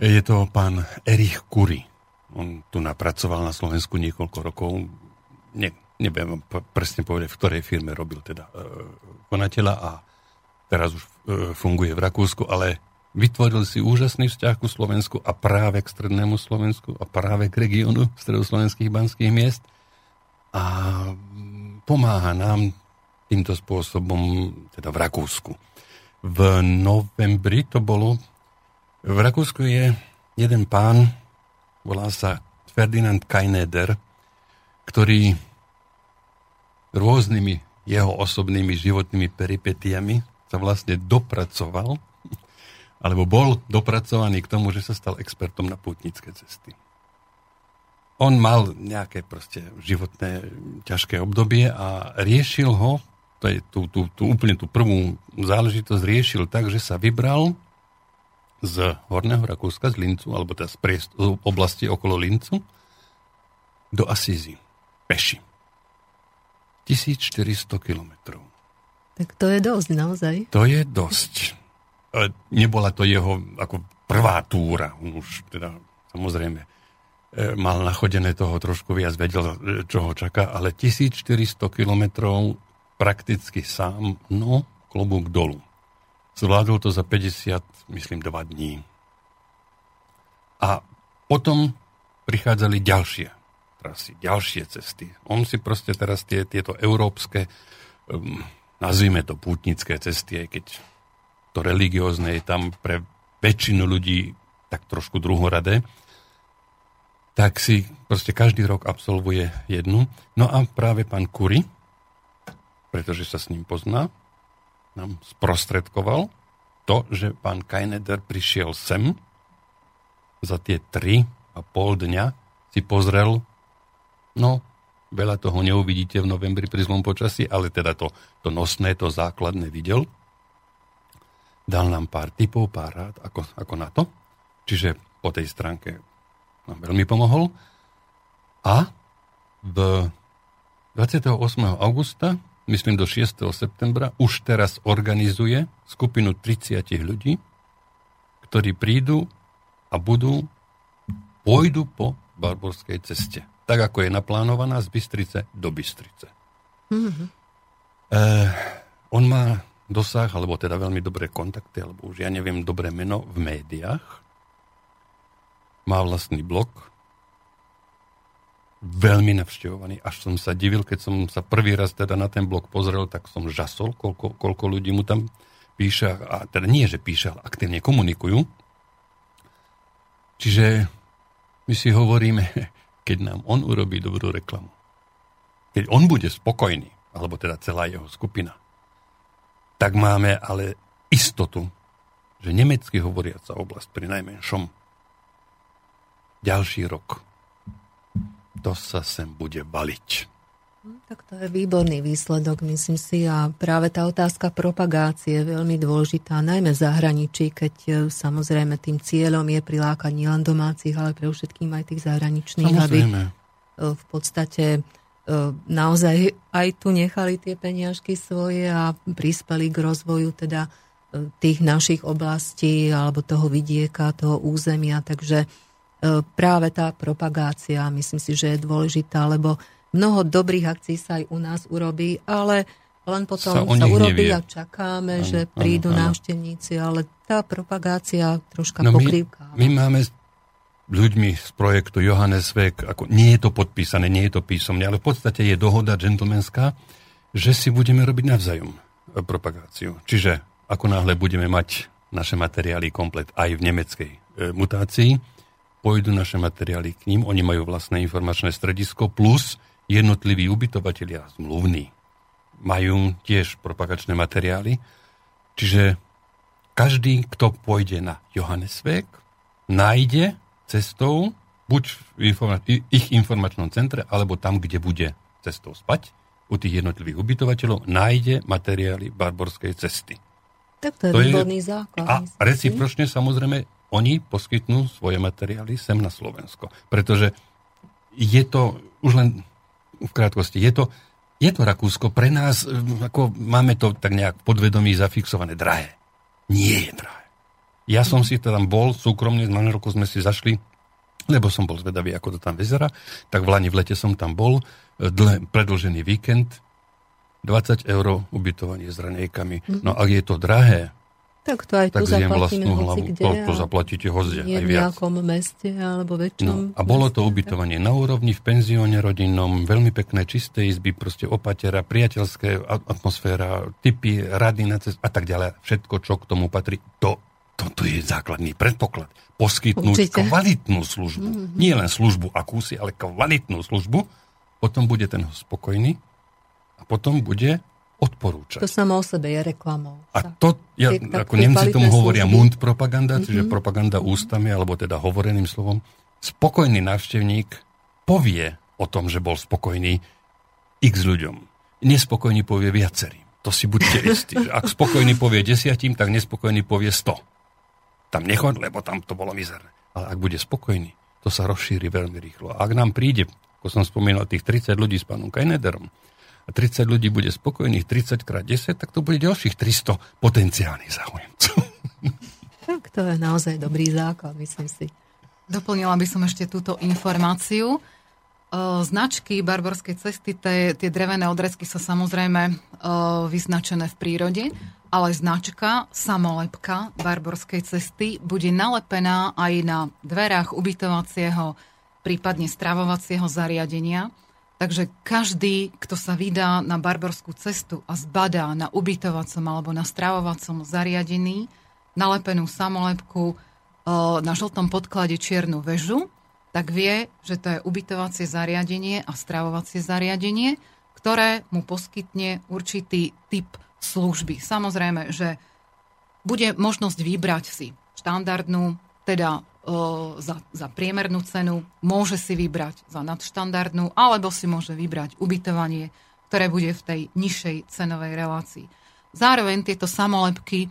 Je to pán Erich Kury. On tu napracoval na Slovensku niekoľko rokov. Ne, neviem presne povedať, v ktorej firme robil teda e, konateľa a teraz už e, funguje v Rakúsku, ale vytvoril si úžasný vzťah ku Slovensku a práve k strednému Slovensku a práve k regiónu stredoslovenských banských miest a pomáha nám týmto spôsobom teda v Rakúsku. V novembri to bolo, v Rakúsku je jeden pán, volá sa Ferdinand Kaineder, ktorý rôznymi jeho osobnými životnými peripetiami sa vlastne dopracoval, alebo bol dopracovaný k tomu, že sa stal expertom na pútnické cesty. On mal nejaké proste životné ťažké obdobie a riešil ho, to je tú, tú, tú, úplne tú prvú záležitosť, riešil tak, že sa vybral z Horného Rakúska, z Lincu, alebo teda z, priest- z oblasti okolo Lincu, do Asízy, peši. 1400 kilometrov. Tak to je dosť, naozaj. To je dosť. Nebola to jeho ako prvá túra. On už teda samozrejme e, mal nachodené toho trošku viac, vedel, e, čo ho čaká, ale 1400 kilometrov prakticky sám, no, klobúk dolu. Zvládol to za 50, myslím, 2 dní. A potom prichádzali ďalšie trasy, ďalšie cesty. On si proste teraz tie, tieto európske um, nazvime to pútnické cesty, aj keď to religiózne je tam pre väčšinu ľudí tak trošku druhoradé, tak si proste každý rok absolvuje jednu. No a práve pán Kuri, pretože sa s ním pozná, nám sprostredkoval to, že pán Kajneder prišiel sem za tie tri a pol dňa si pozrel, no Veľa toho neuvidíte v novembri pri zlom počasí, ale teda to, to nosné, to základné videl. Dal nám pár typov, pár rád, ako, ako na to. Čiže po tej stránke nám veľmi pomohol. A v 28. augusta, myslím do 6. septembra, už teraz organizuje skupinu 30 ľudí, ktorí prídu a budú, pôjdu po barborskej ceste tak ako je naplánovaná z Bystrice do Bystrice. Mm-hmm. Eh, on má dosah, alebo teda veľmi dobré kontakty, alebo už ja neviem, dobré meno v médiách. Má vlastný blog, veľmi navštevovaný. Až som sa divil, keď som sa prvý raz teda na ten blog pozrel, tak som žasol, koľko, koľko ľudí mu tam píše, a teda nie, že píše, ale aktívne komunikujú. Čiže my si hovoríme, keď nám on urobí dobrú reklamu. Keď on bude spokojný, alebo teda celá jeho skupina, tak máme ale istotu, že nemecky hovoriaca oblasť pri najmenšom ďalší rok to sa sem bude baliť. Hm, tak to je výborný výsledok, myslím si. A práve tá otázka propagácie je veľmi dôležitá, najmä v zahraničí, keď e, samozrejme tým cieľom je prilákať nielen domácich, ale pre všetkým aj tých zahraničných, samozrejme. aby v podstate e, naozaj aj tu nechali tie peniažky svoje a prispeli k rozvoju teda e, tých našich oblastí alebo toho vidieka, toho územia. Takže práve tá propagácia, myslím si, že je dôležitá, lebo mnoho dobrých akcií sa aj u nás urobí, ale len potom sa, sa urobí nevie. a čakáme, ano, že prídu ano, návštevníci, ale tá propagácia troška no pokrývka. My, my máme ľuďmi z projektu Johannes Vek, ako nie je to podpísané, nie je to písomne, ale v podstate je dohoda džentlmenská, že si budeme robiť navzájom propagáciu. Čiže ako náhle budeme mať naše materiály komplet aj v nemeckej e, mutácii, pôjdu naše materiály k ním, oni majú vlastné informačné stredisko, plus jednotliví ubytovatelia zmluvní majú tiež propagačné materiály. Čiže každý, kto pôjde na Johannesweg, nájde cestou buď v informa- ich informačnom centre, alebo tam, kde bude cestou spať, u tých jednotlivých ubytovateľov, nájde materiály Barborskej cesty. Tak to je to výborný je, základ. A recipročne samozrejme oni poskytnú svoje materiály sem na Slovensko. Pretože je to už len v krátkosti, je to, je to Rakúsko pre nás, e, ako máme to tak nejak podvedomí zafixované, drahé. Nie je drahé. Ja som si tam bol súkromne, na roku sme si zašli, lebo som bol zvedavý, ako to tam vyzerá, tak v Lani v lete som tam bol, e, dle, predlžený víkend, 20 eur ubytovanie s ranejkami. Mm-hmm. No ak je to drahé, tak to aj tak tu zaplatíme hlavu. kde. To, to zaplatíte hozde, aj v viac. nejakom meste alebo väčšom. No, a bolo to ubytovanie na úrovni, v penzióne rodinnom, veľmi pekné, čisté izby, proste opatera, priateľské atmosféra, typy, rady na cest a tak ďalej. Všetko, čo k tomu patrí, to, to, to je základný predpoklad. Poskytnúť Určite. kvalitnú službu. Mm-hmm. Nie len službu akúsi, ale kvalitnú službu. Potom bude ten spokojný a potom bude odporúčať. To samo o sebe je reklamou. A to, ja, tie- ako tie Nemci tomu hovoria služby. mund propaganda, čiže propaganda ústami, alebo teda hovoreným slovom. Spokojný návštevník povie o tom, že bol spokojný x ľuďom. Nespokojný povie viacerým. To si buďte istí. Že ak spokojný povie desiatim, tak nespokojný povie sto. Tam nechod, lebo tam to bolo mizerné. Ale ak bude spokojný, to sa rozšíri veľmi rýchlo. A ak nám príde, ako som spomínal, tých 30 ľudí s pánom Kajnederom, a 30 ľudí bude spokojných 30 krát 10, tak to bude ďalších 300 potenciálnych záujemcov. Tak to je naozaj dobrý základ, myslím si. Doplnila by som ešte túto informáciu. E, Značky Barborskej cesty, tie, tie drevené odrezky sú samozrejme e, vyznačené v prírode, ale značka, samolepka Barborskej cesty bude nalepená aj na dverách ubytovacieho, prípadne stravovacieho zariadenia. Takže každý, kto sa vydá na barborskú cestu a zbadá na ubytovacom alebo na stravovacom zariadení nalepenú samolepku e, na žltom podklade čiernu väžu, tak vie, že to je ubytovacie zariadenie a stravovacie zariadenie, ktoré mu poskytne určitý typ služby. Samozrejme, že bude možnosť vybrať si štandardnú, teda za, za priemernú cenu, môže si vybrať za nadštandardnú, alebo si môže vybrať ubytovanie, ktoré bude v tej nižšej cenovej relácii. Zároveň tieto samolepky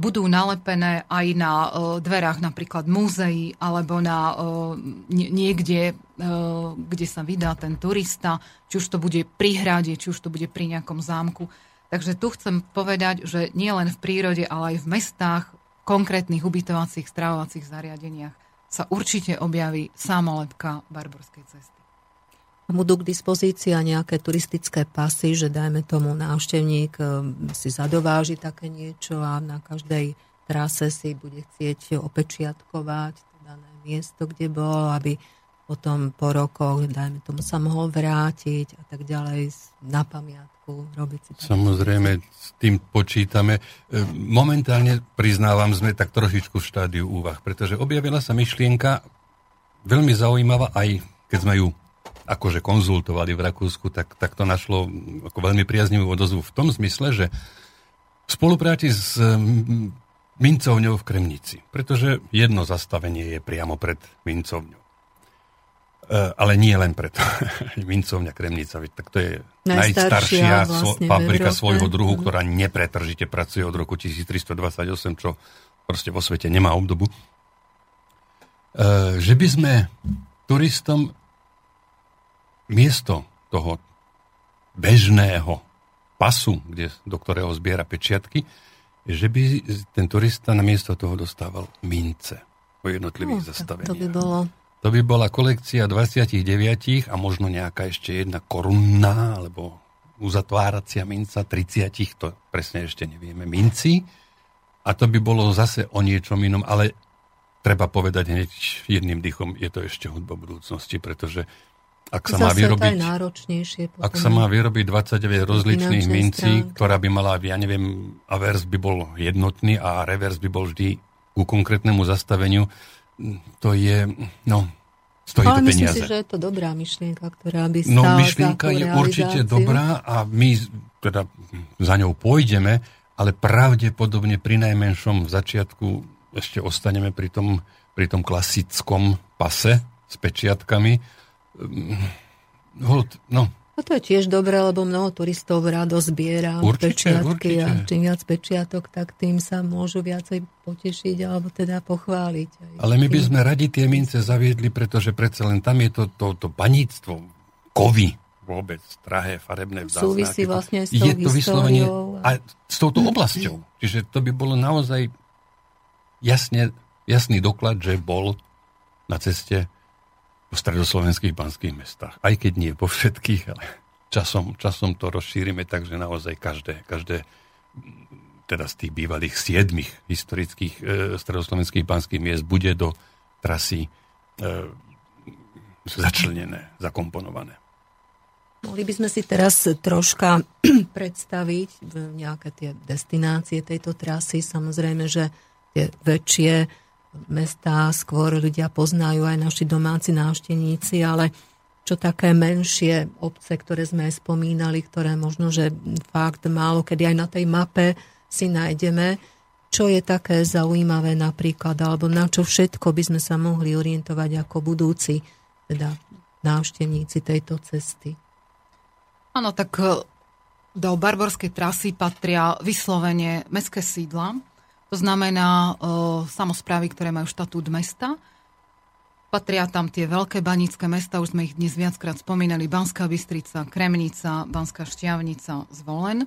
budú nalepené aj na dverách napríklad múzeí alebo na nie- niekde, kde sa vydá ten turista, či už to bude pri hrade, či už to bude pri nejakom zámku. Takže tu chcem povedať, že nie len v prírode, ale aj v mestách, konkrétnych ubytovacích, stravovacích zariadeniach sa určite objaví samolepka Barborskej cesty. Budú k dispozícii aj nejaké turistické pasy, že dajme tomu návštevník e, si zadováži také niečo a na každej trase si bude chcieť opečiatkovať to dané miesto, kde bol, aby potom po rokoch, dajme tomu, sa mohol vrátiť a tak ďalej na pamiatku robiť si Samozrejme, s tým počítame. E, Momentálne, priznávam, sme tak trošičku v štádiu úvah, pretože objavila sa myšlienka veľmi zaujímavá, aj keď sme ju akože konzultovali v Rakúsku, tak, tak to našlo ako veľmi priaznivú odozvu v tom zmysle, že v spolupráci s mincovňou v Kremnici, pretože jedno zastavenie je priamo pred mincovňou. E, ale nie len preto. Mincovňa Kremnica, tak to je Najstaršia najstaršia vlastne fabrika Európe. svojho druhu, Mhm. ktorá nepretržite pracuje od roku 1328, čo proste vo svete nemá obdobu. E, že by sme turistom miesto toho bežného pasu, kde, do ktorého zbiera pečiatky, že by ten turista namiesto toho dostával mince o jednotlivých No, zastaveniach. To by bolo To by bola kolekcia 29 a možno nejaká ešte jedna korunná, alebo uzatváracia minca 30, to presne ešte nevieme, minci. A to by bolo zase o niečom inom, ale treba povedať hneď jedným dychom, je to ešte hudba budúcnosti, pretože ak sa má zase vyrobiť... Ak sa má vyrobiť 29 rozličných mincí, ktorá by mala, ja neviem, avers by bol jednotný a revers by bol vždy ku konkrétnemu zastaveniu, to je, no, stojí Ale to myslím peniaze. si, že je to dobrá myšlienka, ktorá by No myšlienka je určite dobrá a my teda za ňou pôjdeme, ale pravdepodobne pri najmenšom v začiatku ešte ostaneme pri tom, pri tom klasickom pase s pečiatkami. Hm, Hold, no, No to je tiež dobré, lebo mnoho turistov rado zbiera Určite, pečiatky a určite. čím viac pečiatok, tak tým sa môžu viacej potešiť alebo teda pochváliť. Ale my by sme radi tie mince zaviedli, pretože predsa len tam je to, to, to paníctvo, kovy vôbec, drahé, farebné vzácne. Súvisí vlastne s tou Je to vyslovene a- a s touto oblasťou. Čiže to by bolo naozaj jasne, jasný doklad, že bol na ceste v stredoslovenských banských mestách. Aj keď nie po všetkých, ale časom, časom to rozšírime tak, že naozaj každé, každé teda z tých bývalých siedmých historických e, stredoslovenských pánskych miest bude do trasy e, začlenené, zakomponované. Mohli by sme si teraz troška predstaviť nejaké tie destinácie tejto trasy. Samozrejme, že tie väčšie mestá skôr ľudia poznajú aj naši domáci návštevníci, ale čo také menšie obce, ktoré sme aj spomínali, ktoré možno, že fakt málo kedy aj na tej mape si nájdeme, čo je také zaujímavé napríklad, alebo na čo všetko by sme sa mohli orientovať ako budúci teda návštevníci tejto cesty. Áno, tak e, do barborskej trasy patria vyslovene mestské sídla, to znamená e, samozprávy, ktoré majú štatút mesta. Patria tam tie veľké banické mesta, už sme ich dnes viackrát spomínali, Banská Bystrica, Kremnica, Banská Šťavnica, Zvolen.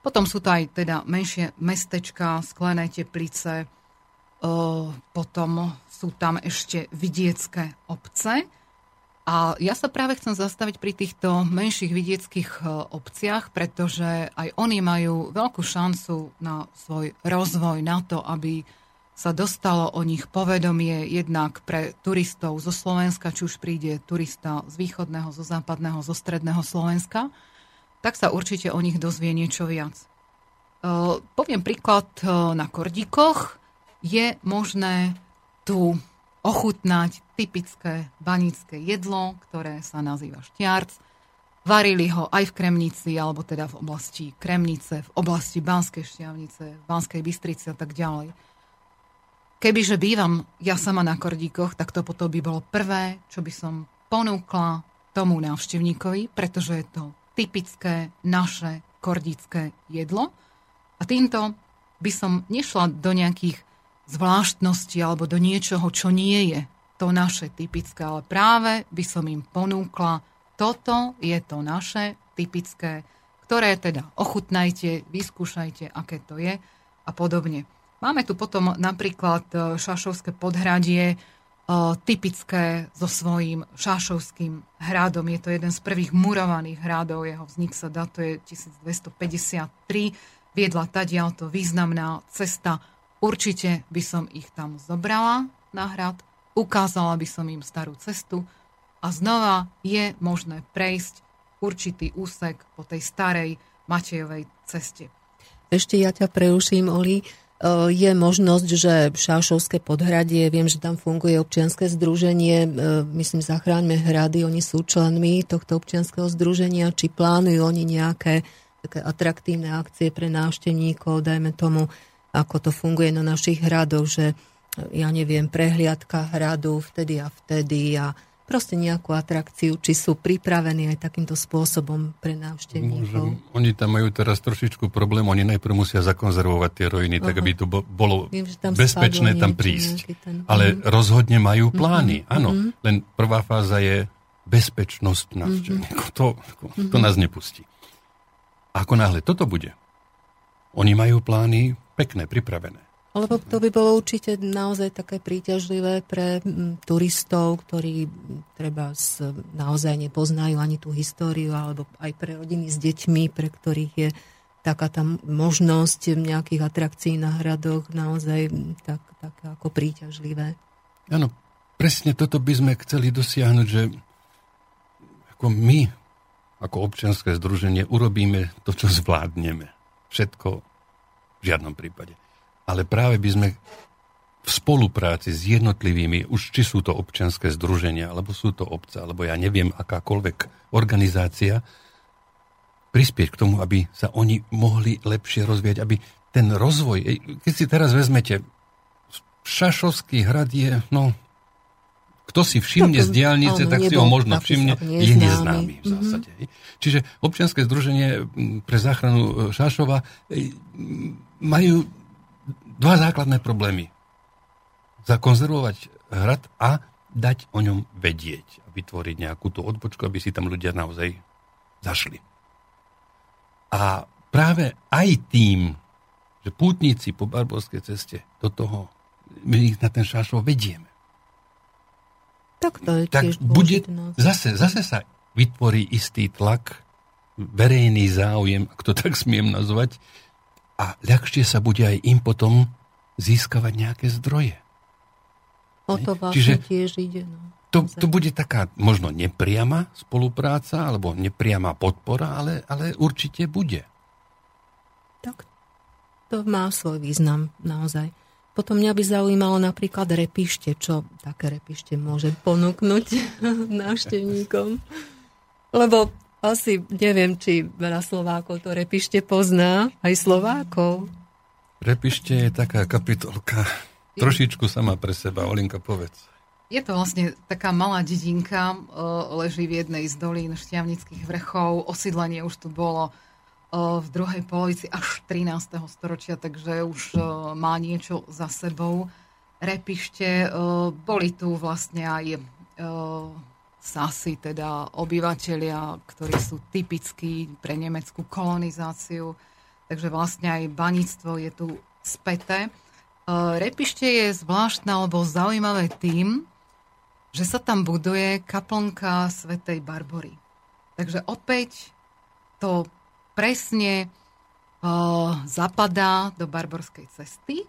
Potom sú to aj teda menšie mestečka, sklené teplice, e, potom sú tam ešte vidiecké obce, a ja sa práve chcem zastaviť pri týchto menších vidieckých e, obciach, pretože aj oni majú veľkú šancu na svoj rozvoj, na to, aby sa dostalo o nich povedomie jednak pre turistov zo Slovenska, či už príde turista z východného, zo západného, zo stredného Slovenska, tak sa určite o nich dozvie niečo viac. E, poviem príklad e, na Kordíkoch. Je možné tu ochutnať typické banické jedlo, ktoré sa nazýva šťarc. Varili ho aj v Kremnici, alebo teda v oblasti Kremnice, v oblasti Banskej šťavnice, Banskej Bystrici a tak ďalej. Kebyže bývam ja sama na Kordíkoch, tak to potom by bolo prvé, čo by som ponúkla tomu návštevníkovi, pretože je to typické naše kordické jedlo. A týmto by som nešla do nejakých zvláštnosti alebo do niečoho, čo nie je to naše typické, ale práve by som im ponúkla, toto je to naše typické, ktoré teda ochutnajte, vyskúšajte, aké to je a podobne. Máme tu potom napríklad e, Šašovské podhradie, e, typické so svojím Šašovským hradom. Je to jeden z prvých murovaných hradov, jeho vznik sa datuje 1253. Viedla tadiaľto významná cesta Určite by som ich tam zobrala na hrad, ukázala by som im starú cestu a znova je možné prejsť určitý úsek po tej starej Matejovej ceste. Ešte ja ťa preuším, Oli. E, je možnosť, že Šášovské podhradie, viem, že tam funguje občianske združenie, e, myslím, Zachráňme hrady, oni sú členmi tohto občianského združenia, či plánujú oni nejaké také atraktívne akcie pre návštevníkov, dajme tomu ako to funguje na našich hradoch, že ja neviem, prehliadka hradu vtedy a vtedy a proste nejakú atrakciu, či sú pripravení aj takýmto spôsobom pre návštevníkov. Oni tam majú teraz trošičku problém, oni najprv musia zakonzervovať tie ruiny, tak aby to bolo Viem, tam bezpečné tam prísť. Ten... Ale uh-huh. rozhodne majú plány, uh-huh. áno. Uh-huh. Len prvá fáza je bezpečnosť návštevníkov. Uh-huh. To, to uh-huh. nás nepustí. Ako náhle toto bude, oni majú plány pekné, pripravené. Lebo to by bolo určite naozaj také príťažlivé pre turistov, ktorí treba naozaj nepoznajú ani tú históriu, alebo aj pre rodiny s deťmi, pre ktorých je taká tam možnosť nejakých atrakcií na hradoch naozaj tak, tak ako príťažlivé. Áno, presne toto by sme chceli dosiahnuť, že ako my, ako občianské združenie, urobíme to, čo zvládneme. Všetko v žiadnom prípade. Ale práve by sme v spolupráci s jednotlivými, už či sú to občianské združenia, alebo sú to obce, alebo ja neviem, akákoľvek organizácia, prispieť k tomu, aby sa oni mohli lepšie rozvíjať, aby ten rozvoj, keď si teraz vezmete, Šašovský hrad je, no, kto si všimne z diálnice, tak si ho možno všimne, je neznámy v mhm. zásade. Mm-hmm. Čiže občianske združenie pre záchranu Šašova majú dva základné problémy. Zakonzervovať hrad a dať o ňom vedieť a vytvoriť nejakú tú odbočku, aby si tam ľudia naozaj zašli. A práve aj tým, že pútnici po Barborskej ceste do toho, my ich na ten šašov vedieme. Tak to je tak bude, zase, zase sa vytvorí istý tlak verejný záujem, ak to tak smiem nazvať, a ľahšie sa bude aj im potom získavať nejaké zdroje. O to vlastne Čiže tiež ide. No. To, to bude taká možno nepriama spolupráca alebo nepriama podpora, ale, ale určite bude. Tak to má svoj význam naozaj. Potom mňa by zaujímalo napríklad repište, čo také repište môže ponúknuť návštevníkom. Lebo asi neviem, či veľa Slovákov to repište pozná, aj Slovákov. Repište je taká kapitolka, trošičku sama pre seba. Olinka, povedz. Je to vlastne taká malá dedinka, leží v jednej z dolín šťavnických vrchov. Osídlenie už tu bolo v druhej polovici až 13. storočia, takže už má niečo za sebou. Repište, boli tu vlastne aj Sasy, teda obyvateľia, ktorí sú typickí pre nemeckú kolonizáciu. Takže vlastne aj baníctvo je tu späté. E, Repište je zvláštne alebo zaujímavé tým, že sa tam buduje kaplnka svätej Barbory. Takže opäť to presne uh, zapadá do barborskej cesty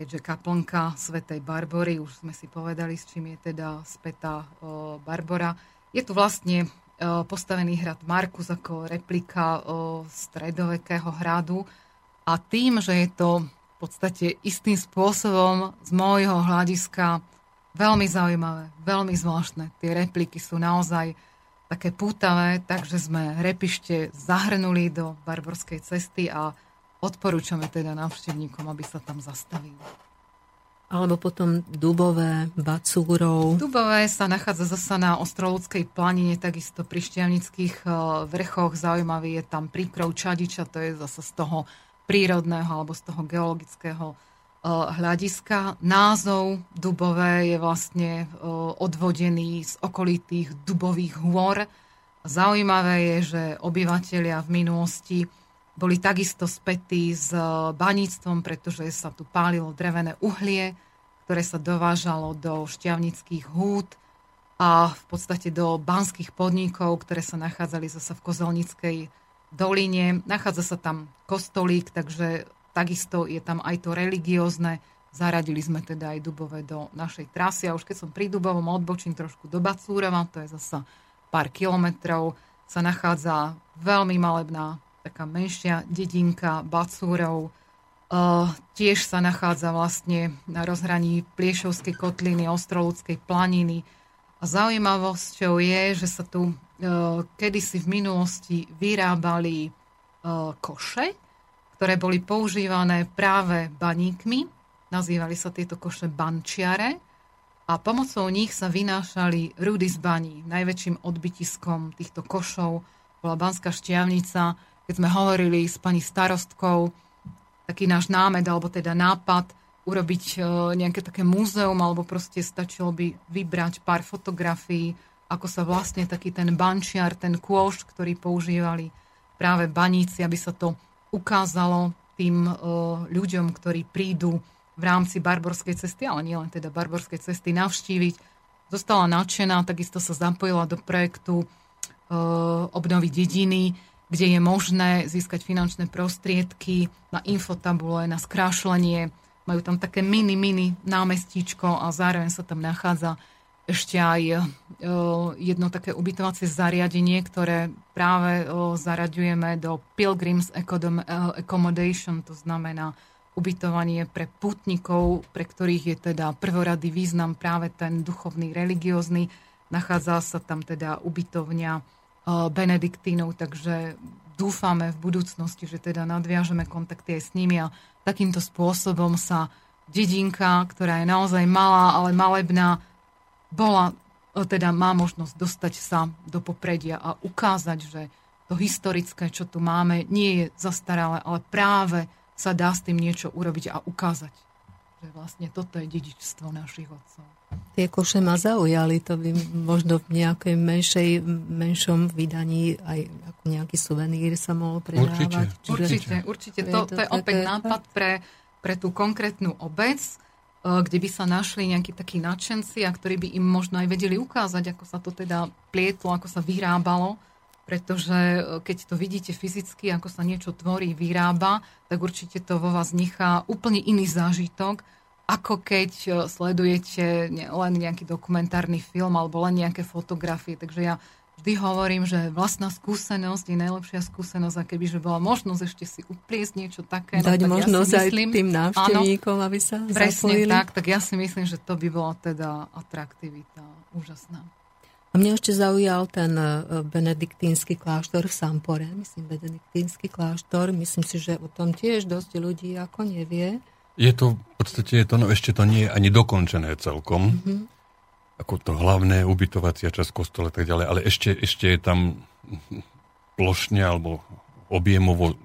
keďže kaplnka svätej Barbory, už sme si povedali, s čím je teda spätá Barbora. Je tu vlastne postavený hrad Markus ako replika stredovekého hradu a tým, že je to v podstate istým spôsobom z môjho hľadiska veľmi zaujímavé, veľmi zvláštne. Tie repliky sú naozaj také pútavé, takže sme repište zahrnuli do barborskej cesty a odporúčame teda návštevníkom, aby sa tam zastavili. Alebo potom Dubové, Bacúrov. Dubové sa nachádza zasa na Ostroludskej planine, takisto pri Šťavnických e, vrchoch. Zaujímavý je tam príkrov Čadiča, to je zasa z toho prírodného alebo z toho geologického e, hľadiska. Názov Dubové je vlastne e, odvodený z okolitých dubových hôr. Zaujímavé je, že obyvateľia v minulosti boli takisto spätí s e, baníctvom, pretože sa tu pálilo drevené uhlie, ktoré sa dovážalo do šťavnických húd a v podstate do banských podnikov, ktoré sa nachádzali zase v Kozelnickej doline. Nachádza sa tam kostolík, takže takisto je tam aj to religiózne. Zaradili sme teda aj Dubové do našej trasy a už keď som pri Dubovom odbočím trošku do Bacúrova, to je zasa pár kilometrov, sa nachádza veľmi malebná taká menšia dedinka Bacúrov. Uh, tiež sa nachádza vlastne na rozhraní Pliešovskej kotliny, Ostroludskej planiny. A zaujímavosťou je, že sa tu uh, kedysi v minulosti vyrábali uh, koše, ktoré boli používané práve baníkmi. Nazývali sa tieto koše bančiare a pomocou nich sa vynášali rudy z baní. Najväčším odbytiskom týchto košov bola Banská šťavnica, keď sme hovorili s pani starostkou, taký náš námed, alebo teda nápad, urobiť e, nejaké také múzeum, alebo proste stačilo by vybrať pár fotografií, ako sa vlastne taký ten bančiar, ten kôš, ktorý používali práve baníci, aby sa to ukázalo tým e, ľuďom, ktorí prídu v rámci Barborskej cesty, ale nielen teda Barborskej cesty navštíviť. Zostala nadšená, takisto sa zapojila do projektu e, obnovy dediny, kde je možné získať finančné prostriedky na infotabule, na skrášlenie. Majú tam také mini, mini námestíčko a zároveň sa tam nachádza ešte aj e, jedno také ubytovacie zariadenie, ktoré práve e, zaraďujeme do Pilgrims e, Accommodation, to znamená ubytovanie pre putníkov, pre ktorých je teda prvorady význam práve ten duchovný, religiózny. Nachádza sa tam teda ubytovňa Benediktínov, takže dúfame v budúcnosti, že teda nadviažeme kontakty aj s nimi a takýmto spôsobom sa dedinka, ktorá je naozaj malá, ale malebná, bola, teda má možnosť dostať sa do popredia a ukázať, že to historické, čo tu máme, nie je zastaralé, ale práve sa dá s tým niečo urobiť a ukázať, že vlastne toto je dedičstvo našich otcov. Tie koše ma zaujali, to by možno v nejakej menšej, menšom vydaní aj ako nejaký suvenír sa mohol predávať. Určite, Čiže, určite. určite. To, to, to je opäť nápad pre, pre tú konkrétnu obec, e, kde by sa našli nejakí takí nadšenci a ktorí by im možno aj vedeli ukázať, ako sa to teda plietlo, ako sa vyrábalo pretože e, keď to vidíte fyzicky, ako sa niečo tvorí, vyrába, tak určite to vo vás nechá úplne iný zážitok, ako keď e, sledujete len nejaký dokumentárny film alebo len nejaké fotografie. Takže ja vždy hovorím, že vlastná skúsenosť je najlepšia skúsenosť a keby že bola možnosť ešte si upriesť niečo také. No Dať no, možnosť ja myslím, aj tým návštevníkom, áno, aby sa Presne zapojili. tak, tak ja si myslím, že to by bola teda atraktivita úžasná. A mňa ešte zaujal ten e, benediktínsky kláštor v Sampore, myslím benediktínsky kláštor, myslím si, že o tom tiež dosť ľudí ako nevie. Je to, v podstate je to, no ešte to nie je ani dokončené celkom, mm-hmm. ako to hlavné ubytovacia časť kostole a tak ďalej, ale ešte, ešte je tam plošne alebo objemovo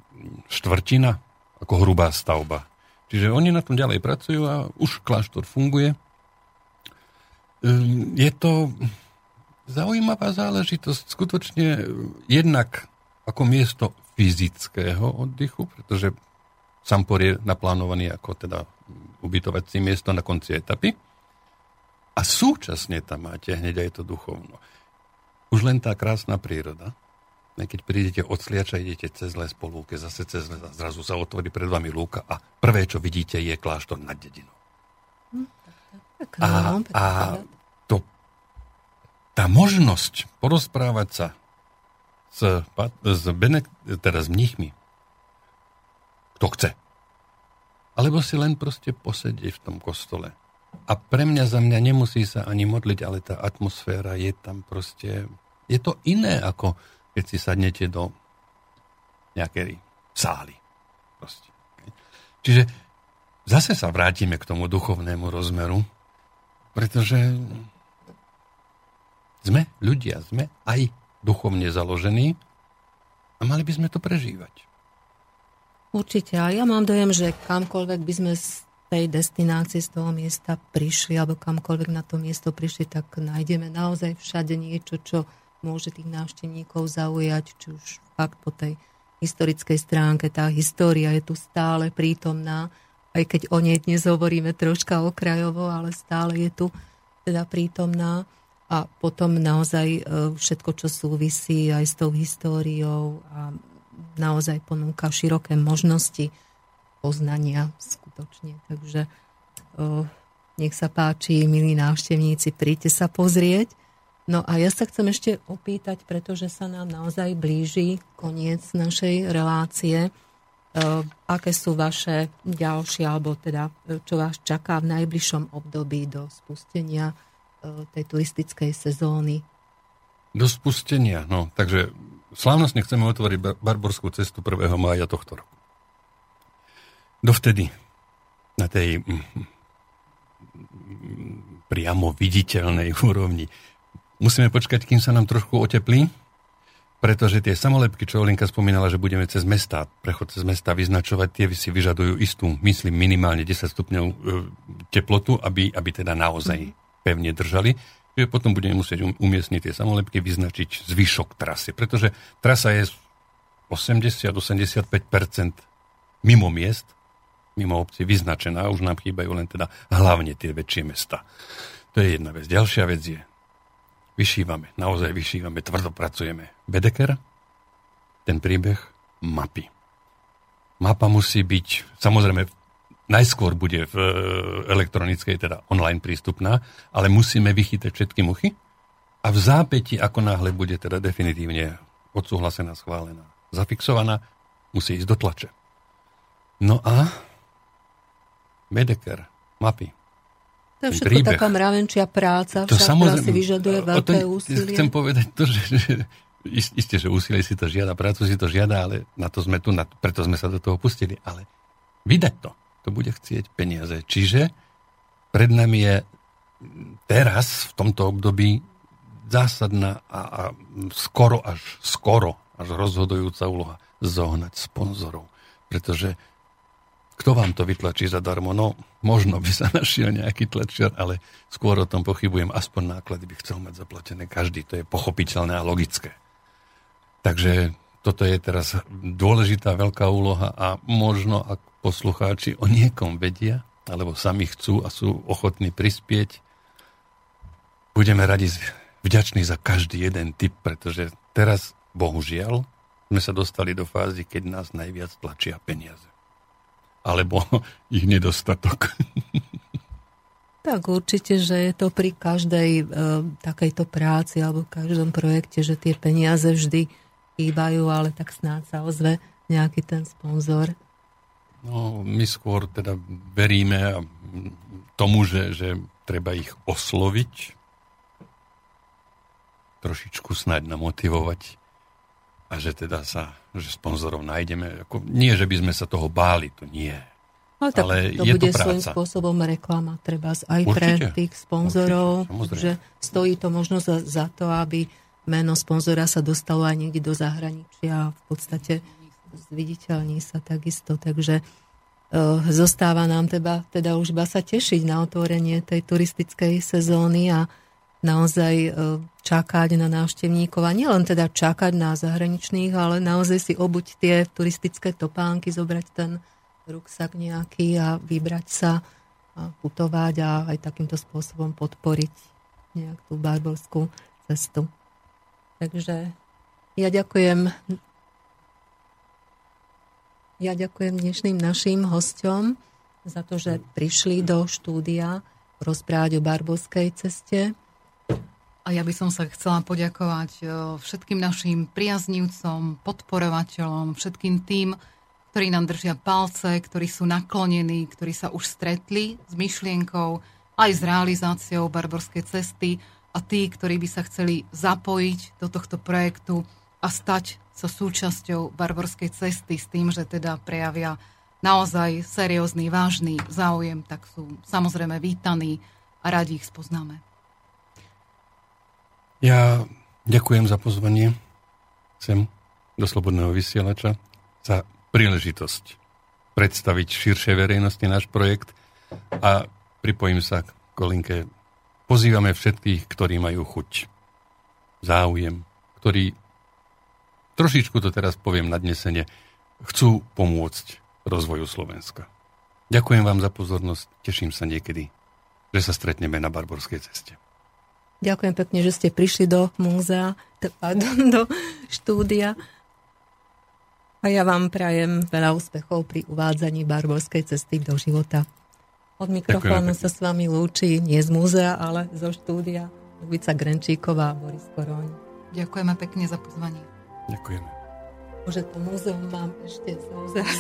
štvrtina, ako hrubá stavba. Čiže oni na tom ďalej pracujú a už kláštor funguje. Ehm, je to zaujímavá záležitosť. Skutočne jednak ako miesto fyzického oddychu, pretože Sampor je naplánovaný ako teda ubytovací miesto na konci etapy. A súčasne tam máte hneď aj to duchovno. Už len tá krásna príroda, keď prídete od Sliača, idete cez les po lúke, zase cez les a zrazu sa otvorí pred vami lúka a prvé, čo vidíte, je kláštor nad dedinou. Hm, a, a tá možnosť porozprávať sa s, s, Benek, teda s mnichmi, kto chce. Alebo si len proste posedieť v tom kostole. A pre mňa, za mňa nemusí sa ani modliť, ale tá atmosféra je tam proste... Je to iné, ako keď si sadnete do nejakej sály. Proste. Čiže zase sa vrátime k tomu duchovnému rozmeru, pretože sme ľudia, sme aj duchovne založení a mali by sme to prežívať. Určite, ale ja mám dojem, že kamkoľvek by sme z tej destinácie, z toho miesta prišli, alebo kamkoľvek na to miesto prišli, tak nájdeme naozaj všade niečo, čo môže tých návštevníkov zaujať, či už fakt po tej historickej stránke. Tá história je tu stále prítomná, aj keď o nej dnes hovoríme troška okrajovo, ale stále je tu teda prítomná a potom naozaj e, všetko, čo súvisí aj s tou históriou a naozaj ponúka široké možnosti poznania skutočne. Takže e, nech sa páči, milí návštevníci, príďte sa pozrieť. No a ja sa chcem ešte opýtať, pretože sa nám naozaj blíži koniec našej relácie, e, aké sú vaše ďalšie, alebo teda čo vás čaká v najbližšom období do spustenia E, tej turistickej sezóny. Do spustenia, no. Takže slávnostne chceme otvoriť Barborskú cestu 1. mája tohto roku. Dovtedy na tej mm, priamo viditeľnej úrovni musíme počkať, kým sa nám trošku oteplí, pretože tie samolepky, čo Olinka spomínala, že budeme cez mesta, prechod cez mesta vyznačovať, tie si vyžadujú istú, myslím, minimálne 10 stupňov e, teplotu, aby, aby teda naozaj pevne držali, že potom budeme musieť um, umiestniť tie samolepky, vyznačiť zvyšok trasy, pretože trasa je 80-85% mimo miest, mimo obci vyznačená, už nám chýbajú len teda hlavne tie väčšie mesta. To je jedna vec. Ďalšia vec je, vyšívame, naozaj vyšívame, tvrdo pracujeme. Bedeker, ten príbeh mapy. Mapa musí byť, samozrejme najskôr bude v e, elektronickej, teda online prístupná, ale musíme vychytať všetky muchy a v zápäti, ako náhle bude teda definitívne odsúhlasená, schválená, zafixovaná, musí ísť do tlače. No a Medeker, mapy. To je všetko príbeh. taká mravenčia práca, to však, ktorá si vyžaduje veľké to, úsilie. Chcem povedať to, že, že isté, že úsilie si to žiada, prácu si to žiada, ale na to sme tu, na, preto sme sa do toho pustili. Ale vydať to, to bude chcieť peniaze. Čiže pred nami je teraz, v tomto období, zásadná a, a skoro až, skoro až rozhodujúca úloha zohnať sponzorov. Pretože kto vám to vytlačí zadarmo? No, možno by sa našiel nejaký tlačiar, ale skôr o tom pochybujem. Aspoň náklady by chcel mať zaplatené každý. To je pochopiteľné a logické. Takže toto je teraz dôležitá veľká úloha a možno, ak poslucháči o niekom vedia, alebo sami chcú a sú ochotní prispieť, budeme radi vďační za každý jeden tip, pretože teraz bohužiaľ, sme sa dostali do fázy, keď nás najviac tlačia peniaze. Alebo ich nedostatok. Tak určite, že je to pri každej e, takejto práci alebo každom projekte, že tie peniaze vždy chýbajú, ale tak snáď sa ozve nejaký ten sponzor. No, my skôr teda veríme tomu, že, že treba ich osloviť, trošičku snáď namotivovať a že teda sa, že sponzorov nájdeme. Ako, nie, že by sme sa toho báli, to nie. Ale, tak ale to je bude to svojím spôsobom reklama, treba aj Určite. pre tých sponzorov, že stojí to možno za, za to, aby meno sponzora sa dostalo aj niekde do zahraničia v podstate zviditeľní sa takisto, takže uh, zostáva nám teda, teda už iba sa tešiť na otvorenie tej turistickej sezóny a naozaj uh, čakať na návštevníkov a nielen teda čakať na zahraničných, ale naozaj si obuť tie turistické topánky, zobrať ten ruksak nejaký a vybrať sa a putovať a aj takýmto spôsobom podporiť nejak tú barborskú cestu. Takže ja ďakujem ja ďakujem dnešným našim hostom za to, že prišli do štúdia rozprávať o barborskej ceste. A ja by som sa chcela poďakovať e, všetkým našim priaznivcom, podporovateľom, všetkým tým, ktorí nám držia palce, ktorí sú naklonení, ktorí sa už stretli s myšlienkou aj s realizáciou Barborskej cesty a tí, ktorí by sa chceli zapojiť do tohto projektu a stať sa súčasťou Barborskej cesty s tým, že teda prejavia naozaj seriózny, vážny záujem, tak sú samozrejme vítaní a radi ich spoznáme. Ja ďakujem za pozvanie sem do Slobodného vysielača, za príležitosť predstaviť širšej verejnosti náš projekt a pripojím sa k Kolinke. Pozývame všetkých, ktorí majú chuť, záujem, ktorí, trošičku to teraz poviem nadnesene, chcú pomôcť rozvoju Slovenska. Ďakujem vám za pozornosť, teším sa niekedy, že sa stretneme na Barborskej ceste. Ďakujem pekne, že ste prišli do múzea, pardon, do štúdia. A ja vám prajem veľa úspechov pri uvádzaní barborskej cesty do života. Od mikrofónu sa s vami lúči nie z múzea, ale zo štúdia Lubica Grenčíková a Boris Koroň. Ďakujeme pekne za pozvanie. Ďakujeme. Môže to múzeum mám ešte zauzať.